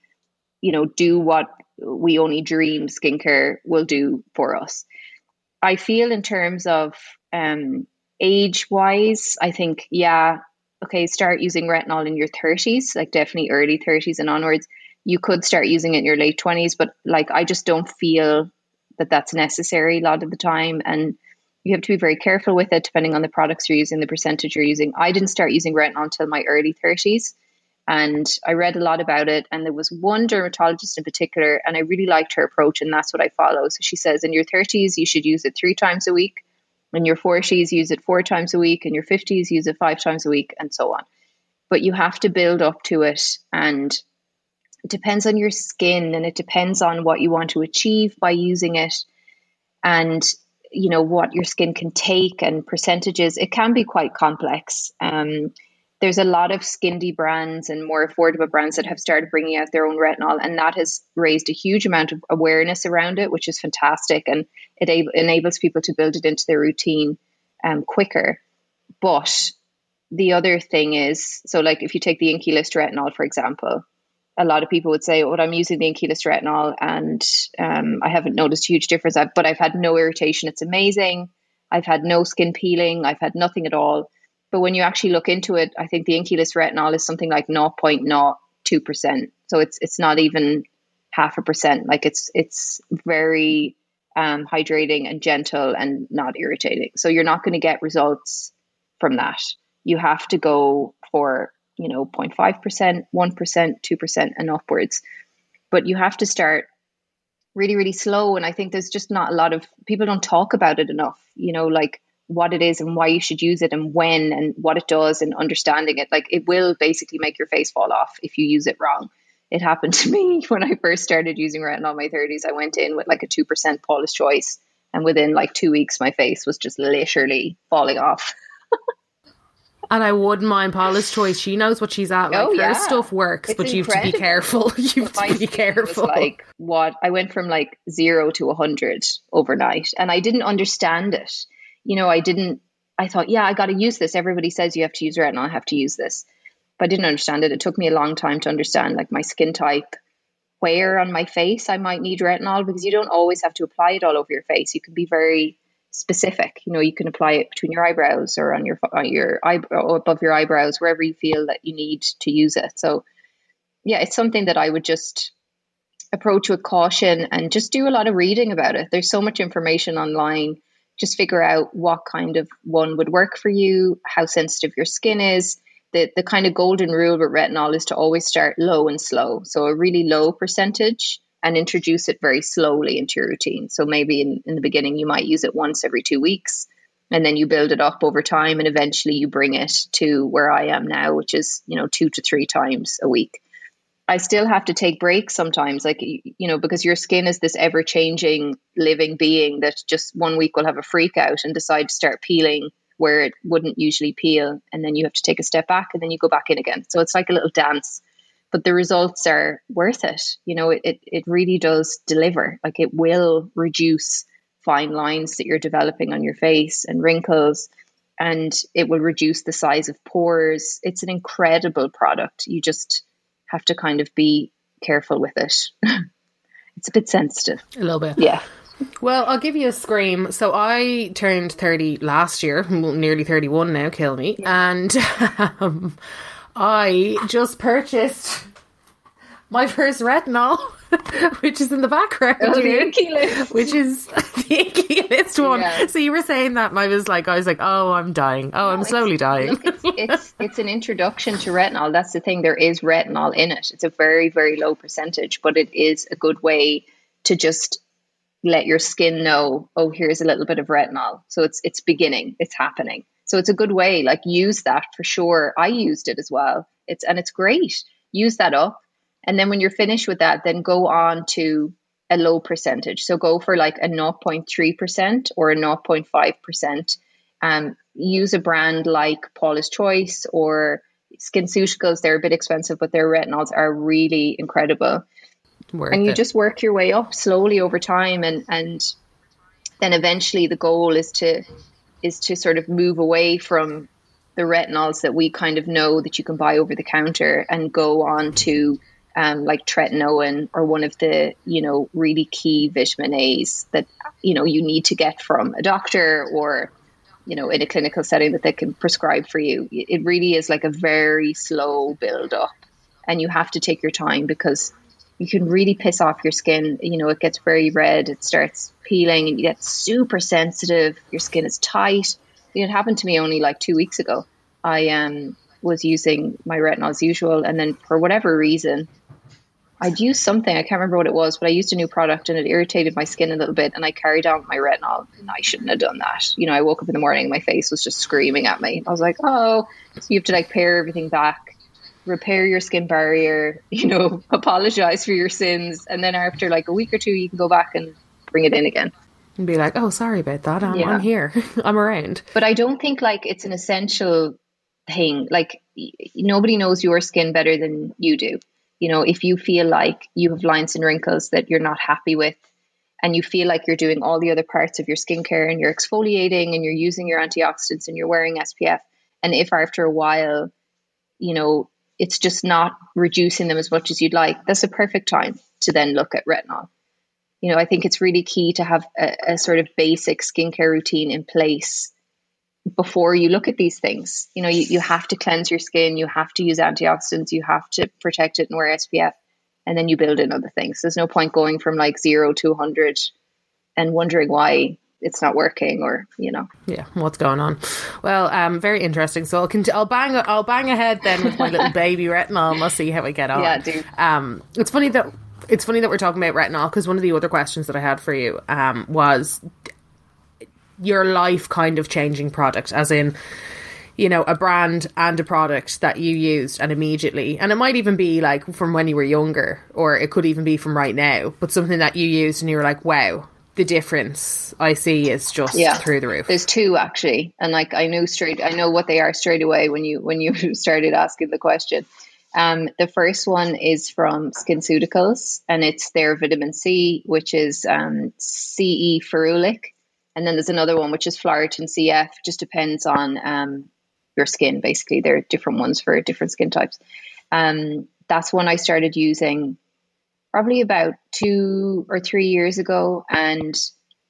you know, do what we only dream skincare will do for us. I feel in terms of um, age wise, I think, yeah, okay, start using retinol in your 30s, like definitely early 30s and onwards. You could start using it in your late 20s, but like I just don't feel that that's necessary a lot of the time. And you have to be very careful with it depending on the products you're using, the percentage you're using. I didn't start using retinol until my early 30s. And I read a lot about it. And there was one dermatologist in particular, and I really liked her approach. And that's what I follow. So she says, in your 30s, you should use it three times a week. In your 40s, use it four times a week. In your 50s, use it five times a week, and so on. But you have to build up to it. And it depends on your skin and it depends on what you want to achieve by using it. And you know what your skin can take and percentages it can be quite complex. Um, there's a lot of skindy brands and more affordable brands that have started bringing out their own retinol and that has raised a huge amount of awareness around it which is fantastic and it ab- enables people to build it into their routine um, quicker. But the other thing is so like if you take the INKEY List retinol for example a lot of people would say, "Oh, I'm using the INKEY List retinol, and um, I haven't noticed a huge difference. I've, but I've had no irritation. It's amazing. I've had no skin peeling. I've had nothing at all." But when you actually look into it, I think the INKEY List retinol is something like 0.02 percent. So it's it's not even half a percent. Like it's it's very um, hydrating and gentle and not irritating. So you're not going to get results from that. You have to go for you know 0.5%, 1%, 2% and upwards. But you have to start really really slow and I think there's just not a lot of people don't talk about it enough. You know like what it is and why you should use it and when and what it does and understanding it. Like it will basically make your face fall off if you use it wrong. It happened to me when I first started using retinol in my 30s. I went in with like a 2% Paula's Choice and within like two weeks, my face was just literally falling off. And I wouldn't mind Paula's choice. She knows what she's at. Like Oh, yeah. her stuff works, It's but you have to be careful. You have to be careful. like what I went from like zero to a hundred overnight, and I didn't understand it. You know, I didn't. I thought, yeah, I got to use this. Everybody says you have to use retinol. I have to use this, but I didn't understand it. It took me a long time to understand like my skin type, where on my face I might need retinol because you don't always have to apply it all over your face. You can be very specific. You know, you can apply it between your eyebrows or on your on your eyebrow or above your eyebrows, wherever you feel that you need to use it. So, yeah, it's something that I would just approach with caution and just do a lot of reading about it. There's so much information online. Just figure out what kind of one would work for you, how sensitive your skin is. The, the kind of golden rule with retinol is to always start low and slow. So a really low percentage and introduce it very slowly into your routine. So maybe in, in the beginning, you might use it once every two weeks and then you build it up over time and eventually you bring it to where I am now, which is, you know, two to three times a week. I still have to take breaks sometimes, like, you know, because your skin is this ever changing living being that just one week will have a freak out and decide to start peeling where it wouldn't usually peel. And then you have to take a step back and then you go back in again. So it's like a little dance, but the results are worth it. You know, it, it, it really does deliver. Like it will reduce fine lines that you're developing on your face and wrinkles and it will reduce the size of pores. It's an incredible product. You just have to kind of be careful with it. it's a bit sensitive. a little bit. Yeah. Well, I'll give you a scream. So I turned 30 last year, nearly 31 now, kill me. And um, I just purchased my first retinol, which is in the background Oh, here, list. which is the icky one. Yeah. So you were saying that, and I was like, I was like, oh, I'm dying. Oh, I'm it's- slowly dying. Look, it's, it's it's an introduction to retinol. That's the thing. There is retinol in it. It's a very very low percentage, but it is a good way to just let your skin know. Oh, here's a little bit of retinol. So it's it's beginning. It's happening. So it's a good way. Like use that for sure. I used it as well. It's and it's great. Use that up, and then when you're finished with that, then go on to a low percentage. So go for like a 0.3% or a 0.5%. Um, use a brand like Paula's Choice or SkinCeuticals. They're a bit expensive, but their retinols are really incredible. Worth and you it. just work your way up slowly over time, and and then eventually the goal is to is to sort of move away from the retinols that we kind of know that you can buy over the counter and go on to um, like tretinoin or one of the you know really key vitamin A's that you know you need to get from a doctor or you know in a clinical setting that they can prescribe for you. It really is like a very slow build up, and you have to take your time because you can really piss off your skin. You know, it gets very red, it starts peeling, and you get super sensitive. Your skin is tight. It happened to me only like two weeks ago. I um, was using my retinol as usual, and then for whatever reason, I'd used something. I can't remember what it was, but I used a new product and it irritated my skin a little bit, and I carried on with my retinol. And I shouldn't have done that. You know, I woke up in the morning, my face was just screaming at me. I was like, oh, so you have to like pare everything back repair your skin barrier, you know, apologize for your sins, and then after like a week or two, you can go back and bring it in again. and be like, oh, sorry about that. I'm, Yeah. I'm here. I'm around. But I don't think like it's an essential thing. Like y- nobody knows your skin better than you do. You know, if you feel like you have lines and wrinkles that you're not happy with, and you feel like you're doing all the other parts of your skincare and you're exfoliating and you're using your antioxidants and you're wearing SPF, and if after a while, you know, it's just not reducing them as much as you'd like, that's a perfect time to then look at retinol. You know, I think it's really key to have a, a sort of basic skincare routine in place before you look at these things. You know, you, you have to cleanse your skin, you have to use antioxidants, you have to protect it and wear SPF, and then you build in other things. There's no point going from like zero to 100 and wondering why it's not working or, you know. Yeah, what's going on? Well, um, very interesting. So I'll cont- I'll bang I'll bang ahead then with my little baby retinol. and We'll see how I get on. Yeah, do. Um, it's funny that it's funny that we're talking about retinol because one of the other questions that I had for you um was your life kind of changing product, as in you know, a brand and a product that you used and immediately, and it might even be like from when you were younger, or it could even be from right now, but something that you used and you were like, wow, the difference I see is just yeah. through the roof. There's two actually, and like I knew straight, I know what they are straight away when you when you started asking the question. Um, the first one is from SkinCeuticals, and it's their vitamin C, which is um, CE ferulic, and then there's another one which is Phloretin CF. Just depends on um, your skin. Basically, there are different ones for different skin types. Um, that's one I started using probably about two or three years ago, and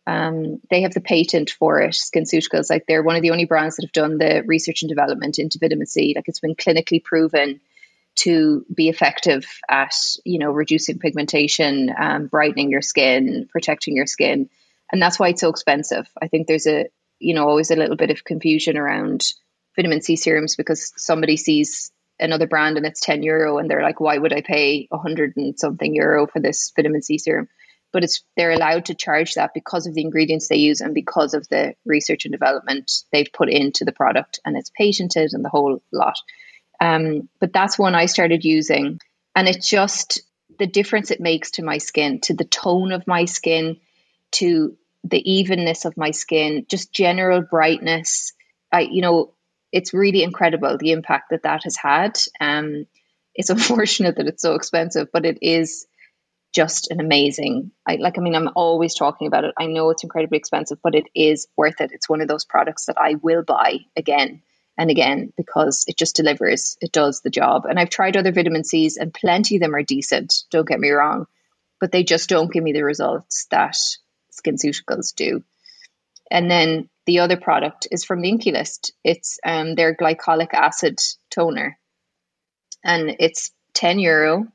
um, they have the patent for it. SkinCeuticals, like they're one of the only brands that have done the research and development into vitamin C. Like it's been clinically proven to be effective at you know reducing pigmentation, um, brightening your skin, protecting your skin, and that's why it's so expensive. I think there's a you know always a little bit of confusion around vitamin C serums because somebody sees another brand and it's 10 euro and they're like why would i pay 100 and something euro for this vitamin c serum? But it's they're allowed to charge that because of the ingredients they use and because of the research and development they've put into the product and it's patented and the whole lot. Um, but that's one i started using and it just the difference it makes to my skin to the tone of my skin to the evenness of my skin just general brightness. I you know it's really incredible the impact that that has had. Um, it's unfortunate that it's so expensive, but it is just an amazing. I like. I mean, I'm always talking about it. I know it's incredibly expensive, but it is worth it. It's one of those products that I will buy again and again because it just delivers. It does the job. And I've tried other vitamin C's, and plenty of them are decent. Don't get me wrong, but they just don't give me the results that SkinCeuticals do. And then the other product is from the INKEY List. It's um, their glycolic acid toner, and it's ten euro,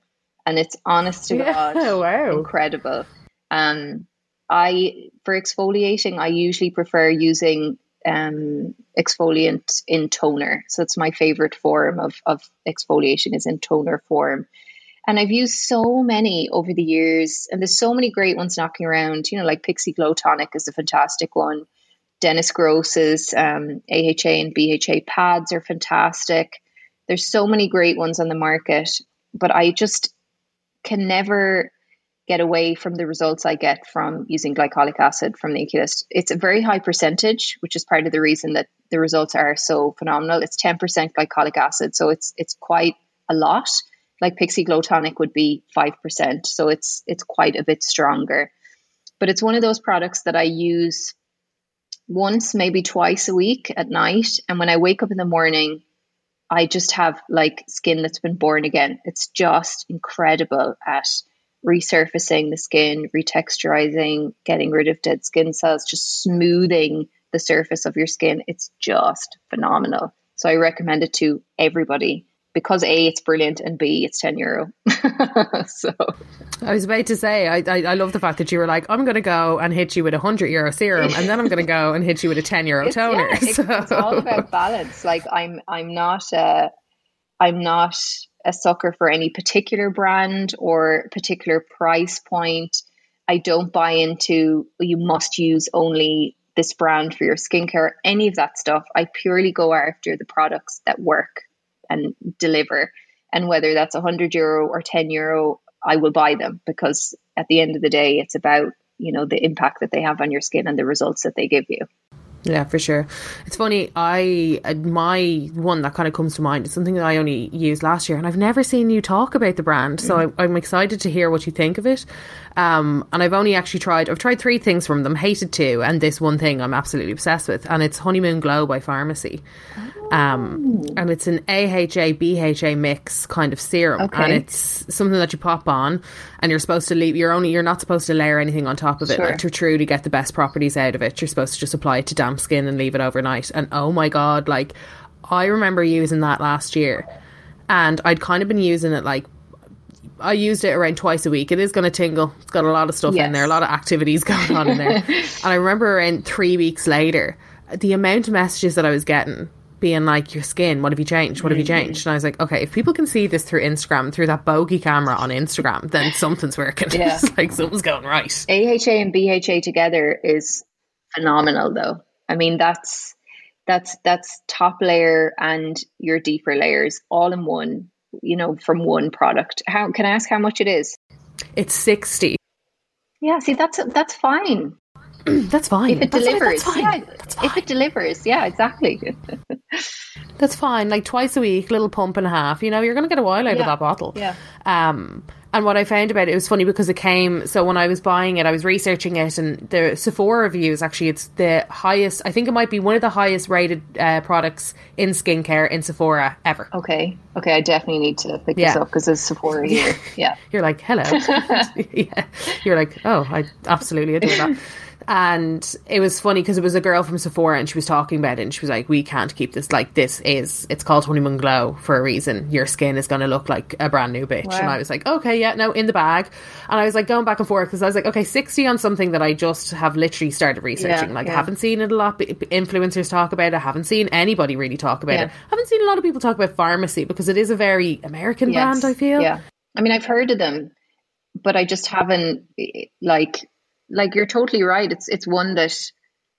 and it's honest to God, wow. incredible. Um, I for exfoliating, I usually prefer using um, exfoliant in toner. So it's my favorite form of of exfoliation is in toner form. And I've used so many over the years, and there's so many great ones knocking around. You know, like Pixi Glow Tonic is a fantastic one. Dennis Gross's um, AHA and BHA pads are fantastic. There's so many great ones on the market, but I just can never get away from the results I get from using glycolic acid from the List. It's a very high percentage, which is part of the reason that the results are so phenomenal. It's 10% glycolic acid, so it's it's quite a lot. Like Pixi Glow Tonic would be 5%, so it's it's quite a bit stronger. But it's one of those products that I use once, maybe twice a week at night. And when I wake up in the morning, I just have like skin that's been born again. It's just incredible at resurfacing the skin, retexturizing, getting rid of dead skin cells, just smoothing the surface of your skin. It's just phenomenal. So I recommend it to everybody because a it's brilliant and b it's 10 euro. So i was about to say I, I, I love the fact that you were like i'm going to go and hit you with a 100 euro serum and then i'm going to go and hit you with a 10 euro toner. yeah, it's, so. it's, all about balance. Like i'm i'm not a i'm not a sucker for any particular brand or particular price point. I don't buy into you must use only this brand for your skincare any of that stuff. I purely go after the products that work and deliver. And whether that's 100 euro or 10 euro, I will buy them because at the end of the day, it's about, you know, the impact that they have on your skin and the results that they give you. Yeah, for sure. It's funny. I uh, my one that kind of comes to mind is something that I only used last year, and I've never seen you talk about the brand. So mm. I, I'm excited to hear what you think of it. Um, and I've only actually tried. I've tried three things from them. Hated two, and this one thing I'm absolutely obsessed with, and it's Honeymoon Glow by Farmacy. Um, and it's an AHA BHA mix kind of serum, okay. and it's something that you pop on, and you're supposed to leave. You're only you're not supposed to layer anything on top of it sure. like, to truly get the best properties out of it. You're supposed to just apply it to damp skin and leave it overnight. And oh my god, like I remember using that last year, and I'd kind of been using it like I used it around twice a week. It is going to tingle. It's got a lot of stuff yes. in there, a lot of activities going on in there. and I remember around three weeks later, the amount of messages that I was getting being like, your skin, what have you changed? What have you changed? And I was like, okay, if people can see this through Instagram, through that bogey camera on Instagram, then something's working. Yeah. it's like something's going right. AHA and BHA together is phenomenal though. I mean, that's that's that's top layer and your deeper layers all in one. You know, from one product. How can I ask how much it is? It's sixty. Yeah, see, that's that's fine. that's fine. If it that's delivers, fine. yeah. That's fine. If it delivers, yeah, exactly. That's fine. Like twice a week, little pump and a half. You know, you're going to get a while out of that bottle. Yeah. Um, and what I found about it, it was funny because it came. So when I was buying it, I was researching it, and the Sephora reviews actually, it's the highest. I think it might be one of the highest rated uh, products in skincare in Sephora ever. okay, okay, I definitely need to pick Yeah. this up because there's Sephora here. Yeah, You're like, hello. yeah. You're like, oh, I absolutely adore that. And it was funny because it was a girl from Sephora and she was talking about it and she was like, we can't keep this like this is, it's called Honeymoon Glow for a reason. Your skin is going to look like a brand new bitch. And I was like, okay, yeah, no, in the bag. And I was like going back and forth because I was like, okay, 60 on something that I just have literally started researching. Yeah, like, I haven't seen it a lot. Influencers talk about it. I haven't seen anybody really talk about Yeah. it. I haven't seen a lot of people talk about Farmacy because it is a very American Yes. brand, I feel. Yeah, I mean, I've heard of them, but I just haven't like like you're totally right. It's it's one that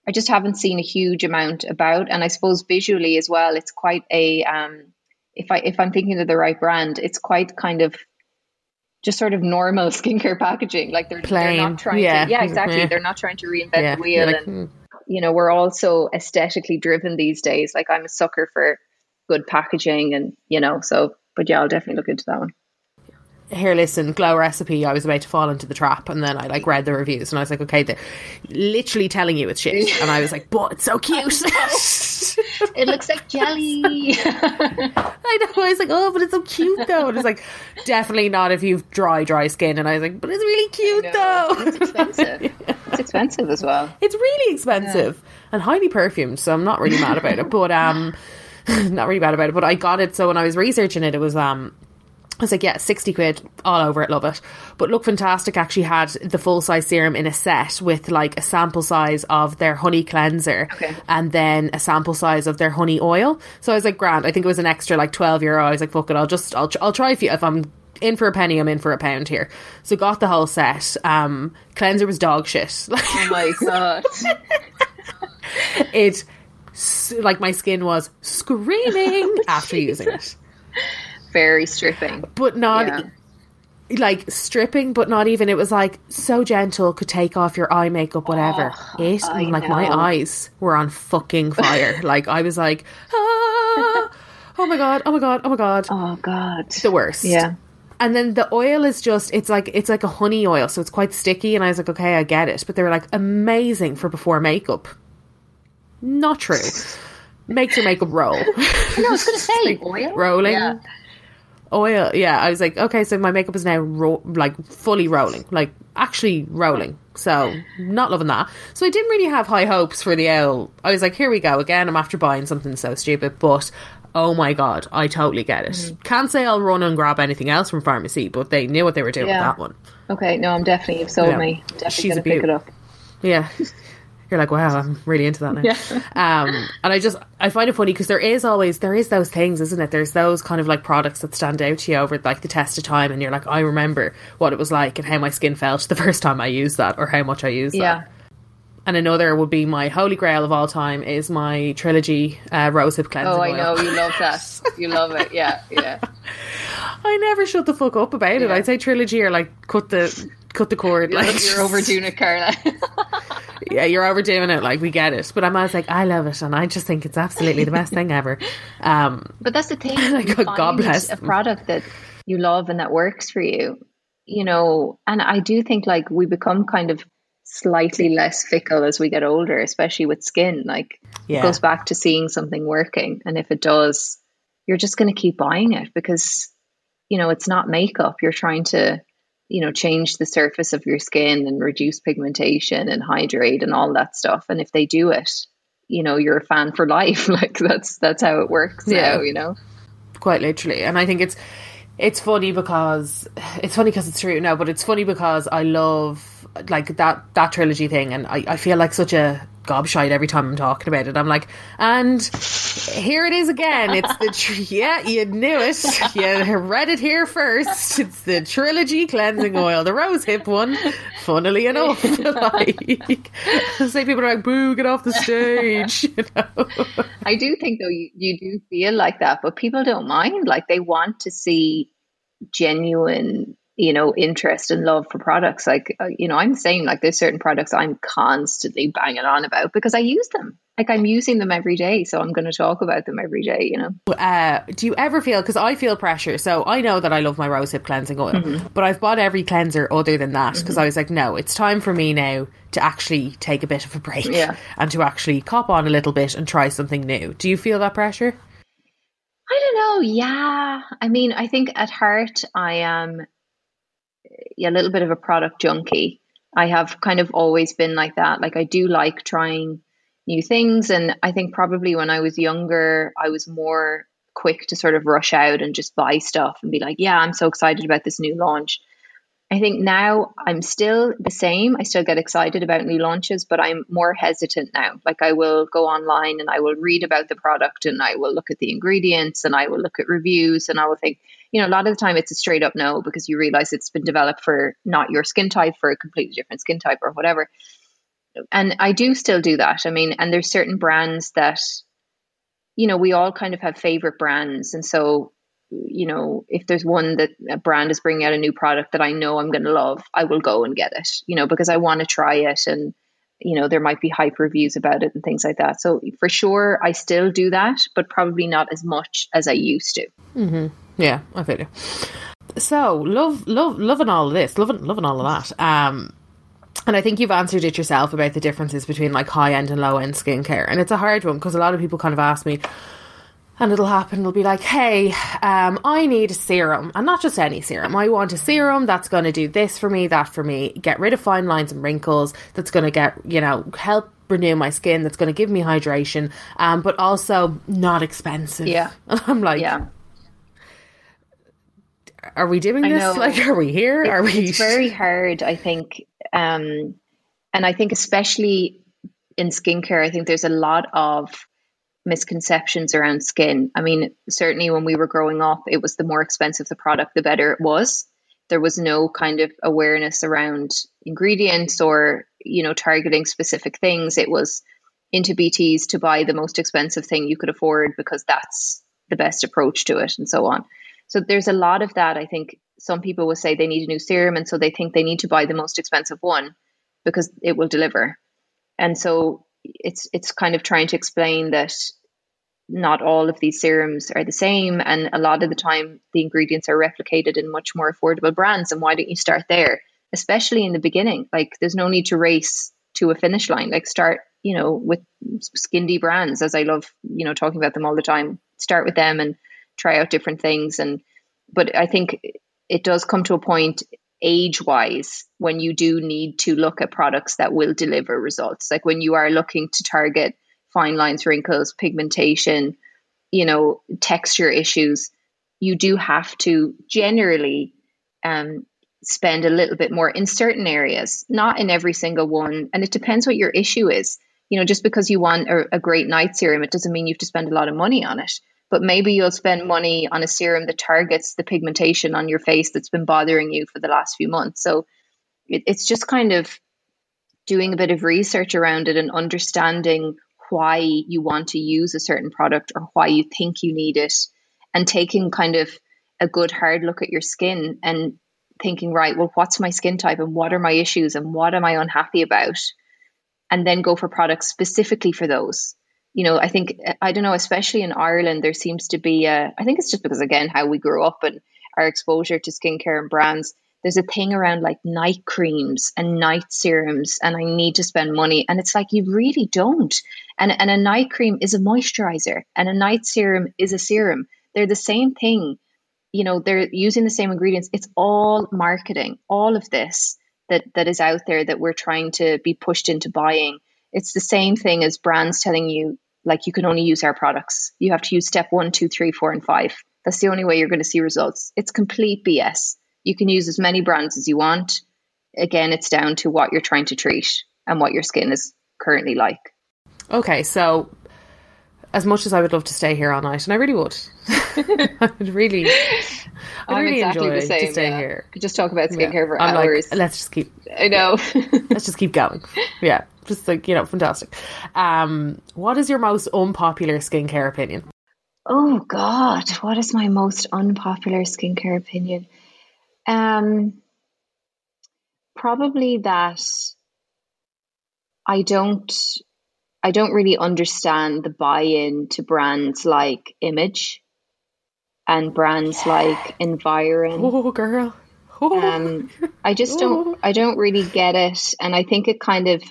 I just haven't seen a huge amount about, and I suppose visually as well, it's quite a um. If I if I'm thinking of the right brand, it's quite kind of just sort of normal skincare packaging. Like they're, they're not trying Yeah. to yeah exactly. Yeah. They're not trying to reinvent Yeah. the wheel like, and hmm. you know we're also aesthetically driven these days like i'm a sucker for good packaging and you know so but yeah i'll definitely look into that one here listen glow recipe i was about to fall into the trap and then i like read the reviews and i was like okay they're literally telling you it's shit and i was like but it's so cute it looks like jelly i know i was like oh but it's so cute though and it's like definitely not if you've dry dry skin and i was like but it's really cute though it's expensive it's expensive as well It's really expensive and highly perfumed, so I'm not really mad about it. But um, not really bad about it. But I got it. So when I was researching it, it was um. I was like, yeah, 60 quid, all over it, love it. But Look Fantastic actually had the full size serum in a set with like a sample size of their honey cleanser Okay. and then a sample size of their honey oil. So I was like, grand, I think it was an extra like 12 euro. I was like, fuck it, I'll just, I'll, I'll try if you, if I'm in for a penny, I'm in for a pound here. So got the whole set. Um, cleanser was dog shit. oh my god it like my skin was screaming after using it very stripping. But not Yeah. like stripping but not even it was like so gentle could take off your eye makeup whatever. It I like my eyes were on fucking fire. Like i was like ah, oh my god oh my god oh my god. Oh god. The worst. Yeah. And then the oil is just it's like it's like a honey oil so it's quite sticky and i was like okay i get it. But they were like amazing for before makeup. Not true. Makes your makeup roll. No i was gonna say oil? rolling. Yeah. Oil. Yeah i was like okay so my makeup is now ro- like fully rolling like actually rolling. So not loving that. So i didn't really have high hopes for the oil i was like here we go again. I'm after buying something so stupid but oh my god i totally get it. Mm-hmm. can't say i'll run and grab anything else from Farmacy but they knew what they were doing Yeah. with that one. Okay no i'm definitely you've sold Yeah. me. Definitely She's gonna a pick it up. Yeah. You're like, wow, I'm really into that now. Yeah. Um, and I just, I find it funny because there is always, there is those things, isn't it? There's those kind of like products that stand out to you over like the test of time. And you're like, I remember what it was like and how my skin felt the first time I used that or how much I used yeah that. And another would be my holy grail of all time is my Trilogy uh, Rosehip Cleansing oh i Oil. know you love that you love it yeah yeah I never shut the fuck up about it. I'd say Trilogy or like cut the, cut the cord. you're, like you're overdoing it Karla yeah, you're overdoing it. Like we get it, but I'm always like, I love it, and I just think it's absolutely the best thing ever. Um, But that's the thing. Like, you God find bless a product that you love and that works for you, you know. And I do think like we become kind of slightly less fickle as we get older, especially with skin. Like Yeah. it goes back to seeing something working, and if it does, you're just going to keep buying it because you know it's not makeup. You're trying to you know change the surface of your skin and reduce pigmentation and hydrate and all that stuff. And if they do it, you know you're a fan for life. like that's that's how it works Yeah. now. You know. quite literally, and I think it's it's funny because it's funny because it's true. now but it's funny because I love like that that trilogy thing, and I, I feel like such a gobshite every time I'm talking about it. I'm like, and here it is again. It's the tr- yeah, you knew it. You read it here first. It's the trilogy cleansing oil, the rose hip one. Funnily enough, like say people are like, "Boo, get off the stage." You know? I do think though you, you do feel like that, but people don't mind. Like they want to see genuine you know interest and love for products like uh, you know i'm saying like there's certain products i'm constantly banging on about because i use them like i'm using them every day so i'm going to talk about them every day you know uh, do you ever feel because i feel pressure so i know that i love my rosehip cleansing oil mm-hmm. but i've bought every cleanser other than that because mm-hmm. i was like no it's time for me now to actually take a bit of a break yeah. and to actually cop on a little bit and try something new do you feel that pressure I don't know. Yeah. I mean, I think at heart, I am a little bit of a product junkie. I have kind of always been like that. Like I do like trying new things and I think probably when I was younger I was more quick to sort of rush out and just buy stuff and be like, yeah, I'm so excited about this new launch. I think now I'm still the same. I still get excited about new launches, but I'm more hesitant now. Like I will go online and I will read about the product and I will look at the ingredients and I will look at reviews and I will think, you know, a lot of the time it's a straight up no because you realize it's been developed for not your skin type, for a completely different skin type or whatever. And I do still do that. I mean, and there's certain brands that, you know, we all kind of have favorite brands. And so, you know, if there's one that a brand is bringing out a new product that I know I'm going to love, I will go and get it, you know, because I want to try it and, you know, there might be hype reviews about it and things like that. So for sure, I still do that, but probably not as much as I used to. Mm-hmm. Yeah, I feel you. So love, love, loving all of this, loving, loving all of that. Um, and I think you've answered it yourself about the differences between like high end and low end skincare, and it's a hard one because a lot of people kind of ask me, and it'll happen. It'll be like, hey, um, I need a serum, and not just any serum. I want a serum that's going to do this for me, that for me, get rid of fine lines and wrinkles. That's going to get you know help renew my skin. That's going to give me hydration, um, but also not expensive. Yeah, I'm like, yeah are we doing this? Like, are we here? Are we? It's very hard, I think. Um, and I think, especially in skincare, I think there's a lot of misconceptions around skin. I mean, certainly when we were growing up, it was the more expensive the product, the better it was. There was no kind of awareness around ingredients or, you know, targeting specific things. It was into BTs to buy the most expensive thing you could afford because that's the best approach to it and so on. So there's a lot of that. I think some people will say they need a new serum, and so they think they need to buy the most expensive one because it will deliver. And so it's it's kind of trying to explain that not all of these serums are the same, and a lot of the time the ingredients are replicated in much more affordable brands. And why don't you start there, especially in the beginning? Like there's no need to race to a finish line. Like start, you know, with skinny brands, as I love, you know, talking about them all the time. Start with them and try out different things. And but I think it does come to a point age wise when you do need to look at products that will deliver results. Like when you are looking to target fine lines wrinkles pigmentation you know texture issues you do have to generally um, spend a little bit more in certain areas not in every single one. And it depends what your issue is. You know just because you want a, a great night serum it doesn't mean you have to spend a lot of money on it but maybe you'll spend money on a serum that targets the pigmentation on your face that's been bothering you for the last few months. So it, it's just kind of doing a bit of research around it and understanding why you want to use a certain product or why you think you need it and taking kind of a good hard look at your skin and thinking right well what's my skin type and what are my issues and what am i unhappy about and then go for products specifically for those you know, I think, I don't know, especially in Ireland, there seems to be, a, I think it's just because, again, how we grew up and our exposure to skincare and brands. There's a thing around like night creams and night serums, and I need to spend money. And it's like, you really don't. And, and a night cream is a moisturizer, and a night serum is a serum. They're the same thing. You know, they're using the same ingredients. It's all marketing, all of this that, that is out there that we're trying to be pushed into buying it's the same thing as brands telling you, like, you can only use our products. You have to use step one, two, three, four, and five. That's the only way you're going to see results. It's complete BS. You can use as many brands as you want. Again, it's down to what you're trying to treat and what your skin is currently like. Okay, so as much as I would love to stay here all night, and I really would, I would really, I'd I'm really exactly enjoy the same, to stay yeah. here. Could just talk about Yeah. skincare for I'm like, hours. let's just keep, I know. let's just keep going. Yeah, just like you know, fantastic. Um, what is your most unpopular skincare opinion? Oh God, what is my most unpopular skincare opinion? Um, probably that I don't, I don't really understand the buy-in to brands like Image and brands like Environ. Oh, girl. Oh. Um, I just don't, I don't really get it, and I think it kind of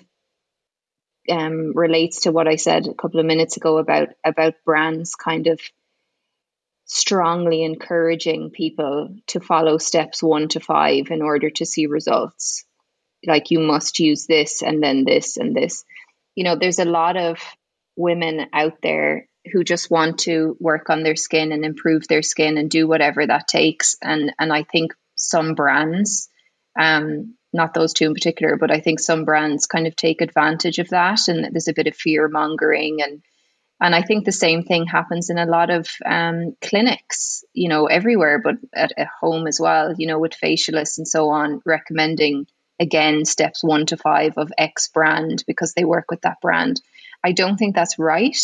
um, relates to what I said a couple of minutes ago about about brands kind of strongly encouraging people to follow steps one to five in order to see results. Like you must use this and then this and this. You know, there's a lot of women out there who just want to work on their skin and improve their skin and do whatever that takes. And and I think some brands, um, not those two in particular, but I think some brands kind of take advantage of that and there's a bit of fear mongering and and I think the same thing happens in a lot of um, clinics, you know, everywhere, but at, at home as well, you know, with facialists and so on, recommending again steps one to five of X brand because they work with that brand. I don't think that's right.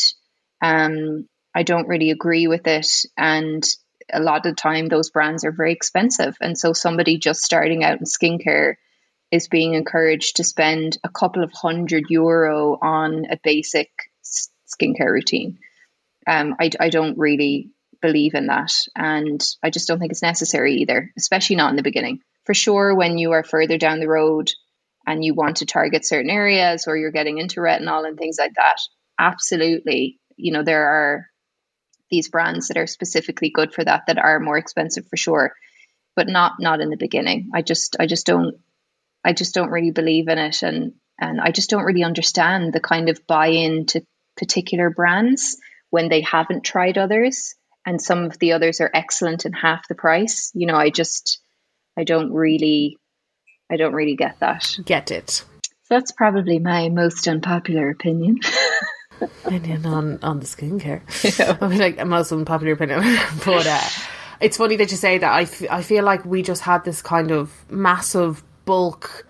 Um, I don't really agree with it. And a lot of the time, those brands are very expensive. And so somebody just starting out in skincare is being encouraged to spend a couple of hundred euro on a basic skincare routine. Um, I, I don't really believe in that. And I just don't think it's necessary either, especially not in the beginning. For sure, when you are further down the road and you want to target certain areas or you're getting into retinol and things like that, absolutely. You know, there are these brands that are specifically good for that that are more expensive for sure, but not not in the beginning. I just I just don't I just don't really believe in it and and I just don't really understand the kind of buy-in to particular brands when they haven't tried others and some of the others are excellent and half the price. You know, I just I don't really I don't really get that. Get it. So that's probably my most unpopular opinion. opinion on on the skincare. I mean, like a most unpopular opinion, but uh, it's funny that you say that. I, f- I feel like we just had this kind of massive bulk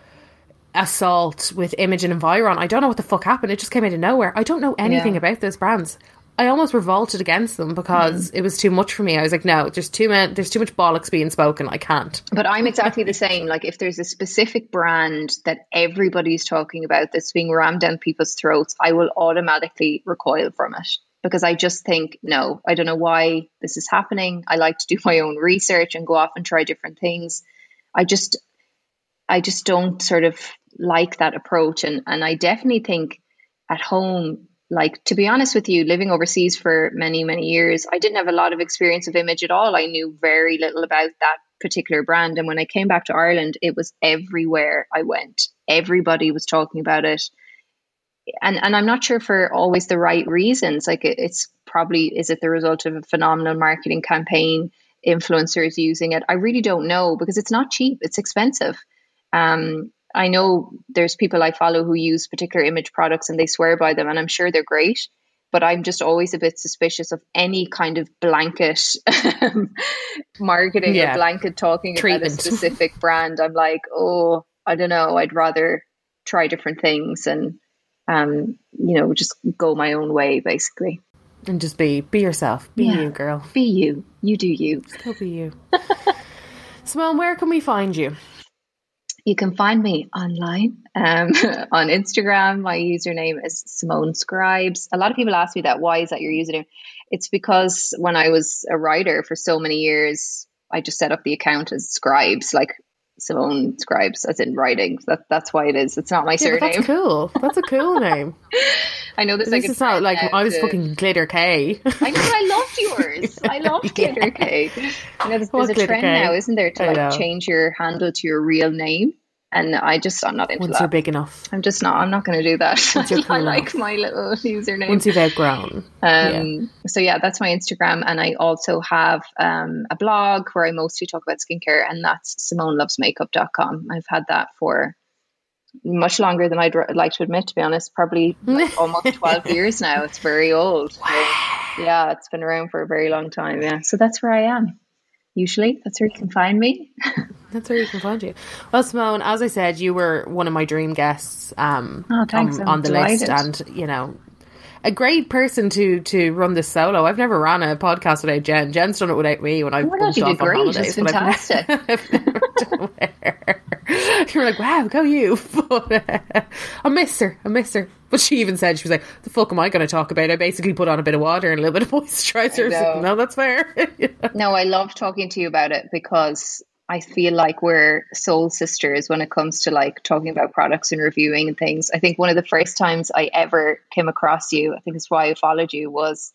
assault with Image and Environ. I don't know what the fuck happened. It just came out of nowhere. I don't know anything Yeah. about those brands. I almost revolted against them because hmm. it was too much for me. I was like, no, there's too many, there's too much bollocks being spoken. I can't. But I'm exactly the same. Like if there's a specific brand that everybody's talking about that's being rammed down people's throats, I will automatically recoil from it because I just think, no, I don't know why this is happening. I like to do my own research and go off and try different things. I just I just don't sort of like that approach and and I definitely think at home like to be honest with you living overseas for many many years I didn't have a lot of experience of image at all. I knew very little about that particular brand. And when I came back to Ireland it was everywhere I went. Everybody was talking about it. And and I'm not sure for always the right reasons. Like it, it's probably is it the result of a phenomenal marketing campaign influencers using it? I really don't know because it's not cheap. It's expensive. Um, I know there's people I follow who use particular image products and they swear by them, and I'm sure they're great. But I'm just always a bit suspicious of any kind of blanket marketing Yeah. or blanket talking Treatment. about a specific brand. I'm like, oh, I don't know. I'd rather try different things and, um, you know, just go my own way, basically. And just be be yourself. Be Yeah. you, girl. Be you. You do you. Go be you. Simone, where can we find you? You can find me online um, on Instagram. My username is Simone Scribes. A lot of people ask me that. Why is that your username? It's because when I was a writer for so many years, I just set up the account as Scribes, like Simone Scribes, as in writing. That, that's why it is. It's not my Yeah, surname. that's cool. That's a cool name. I know this. This like is not like I was to- fucking glitter K. I know. I loved yours. I loved Glitter K. You know, there's, there's a trend K? now, isn't there, to like change your handle to your real name? And I just, I'm not into that. Once that. you're big enough. I'm just not. I'm not going to do that. I like enough. my little username. Once you've outgrown. um, So yeah, that's my Instagram, and I also have um, a blog where I mostly talk about skincare, and that's SimoneLovesMakeup.com. I've had that for much longer than I'd like to admit, to be honest. Probably like almost 12 years now. It's very old. Wow. So, yeah, it's been around for a very long time. Yeah. So that's where I am. Usually, that's where you can find me. that's where you can find you. Well, Simone, as I said, you were one of my dream guests um, oh, thanks. on, on the delighted. list. And, you know, a great person to to run this solo. I've never ran a podcast without Jen. Jen's done it without me when I've oh off on holidays. It's fantastic. I've, I've never done You're like, wow, go you. But uh, I miss her. I miss her. But she even said, she was like, the fuck am I going to talk about? I basically put on a bit of water and a little bit of moisturizer. Like, no, that's fair. No, I love talking to you about it because I feel like we're soul sisters when it comes to like talking about products and reviewing and things. I think one of the first times I ever came across you, I think that's why I followed you, was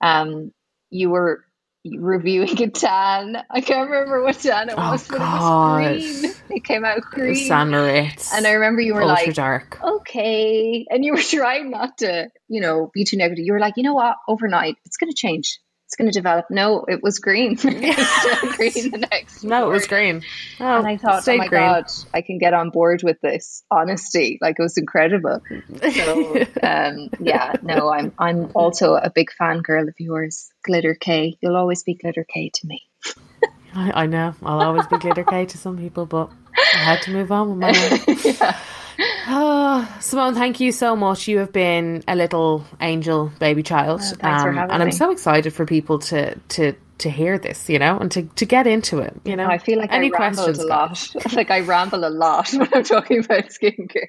um, you were reviewing a tan. I can't remember what tan it oh, was, oh, but God. it was green. It came out green. St Moriz. And I remember you were Ultra like, dark. okay. And you were trying not to, you know, be too negative. You were like, you know what? Overnight, it's going to change it's going to develop. No, it was green. green the next. No, it was green. Oh, and I thought, oh my green. god, I can get on board with this honesty. Like it was incredible. So um, yeah, no, I'm I'm also a big fan girl of yours, Glitter K. You'll always be Glitter K to me. I, I, know. I'll always be Glitter K to some people, but I had to move on with my life. yeah. Oh, Simone, thank you so much. You have been a little angel baby child. Oh, um, and I'm me. so excited for people to to to hear this, you know, and to, to get into it, you know. I feel like Any I ramble a lot. like I ramble a lot when I'm talking about skincare.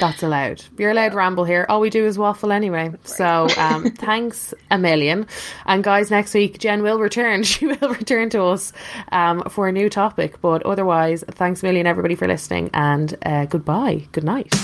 That's allowed. You're allowed ramble here. All we do is waffle anyway. So um, thanks a million. And guys, next week Jen will return. She will return to us um, for a new topic. But otherwise, thanks a million everybody for listening and uh, goodbye. Good night.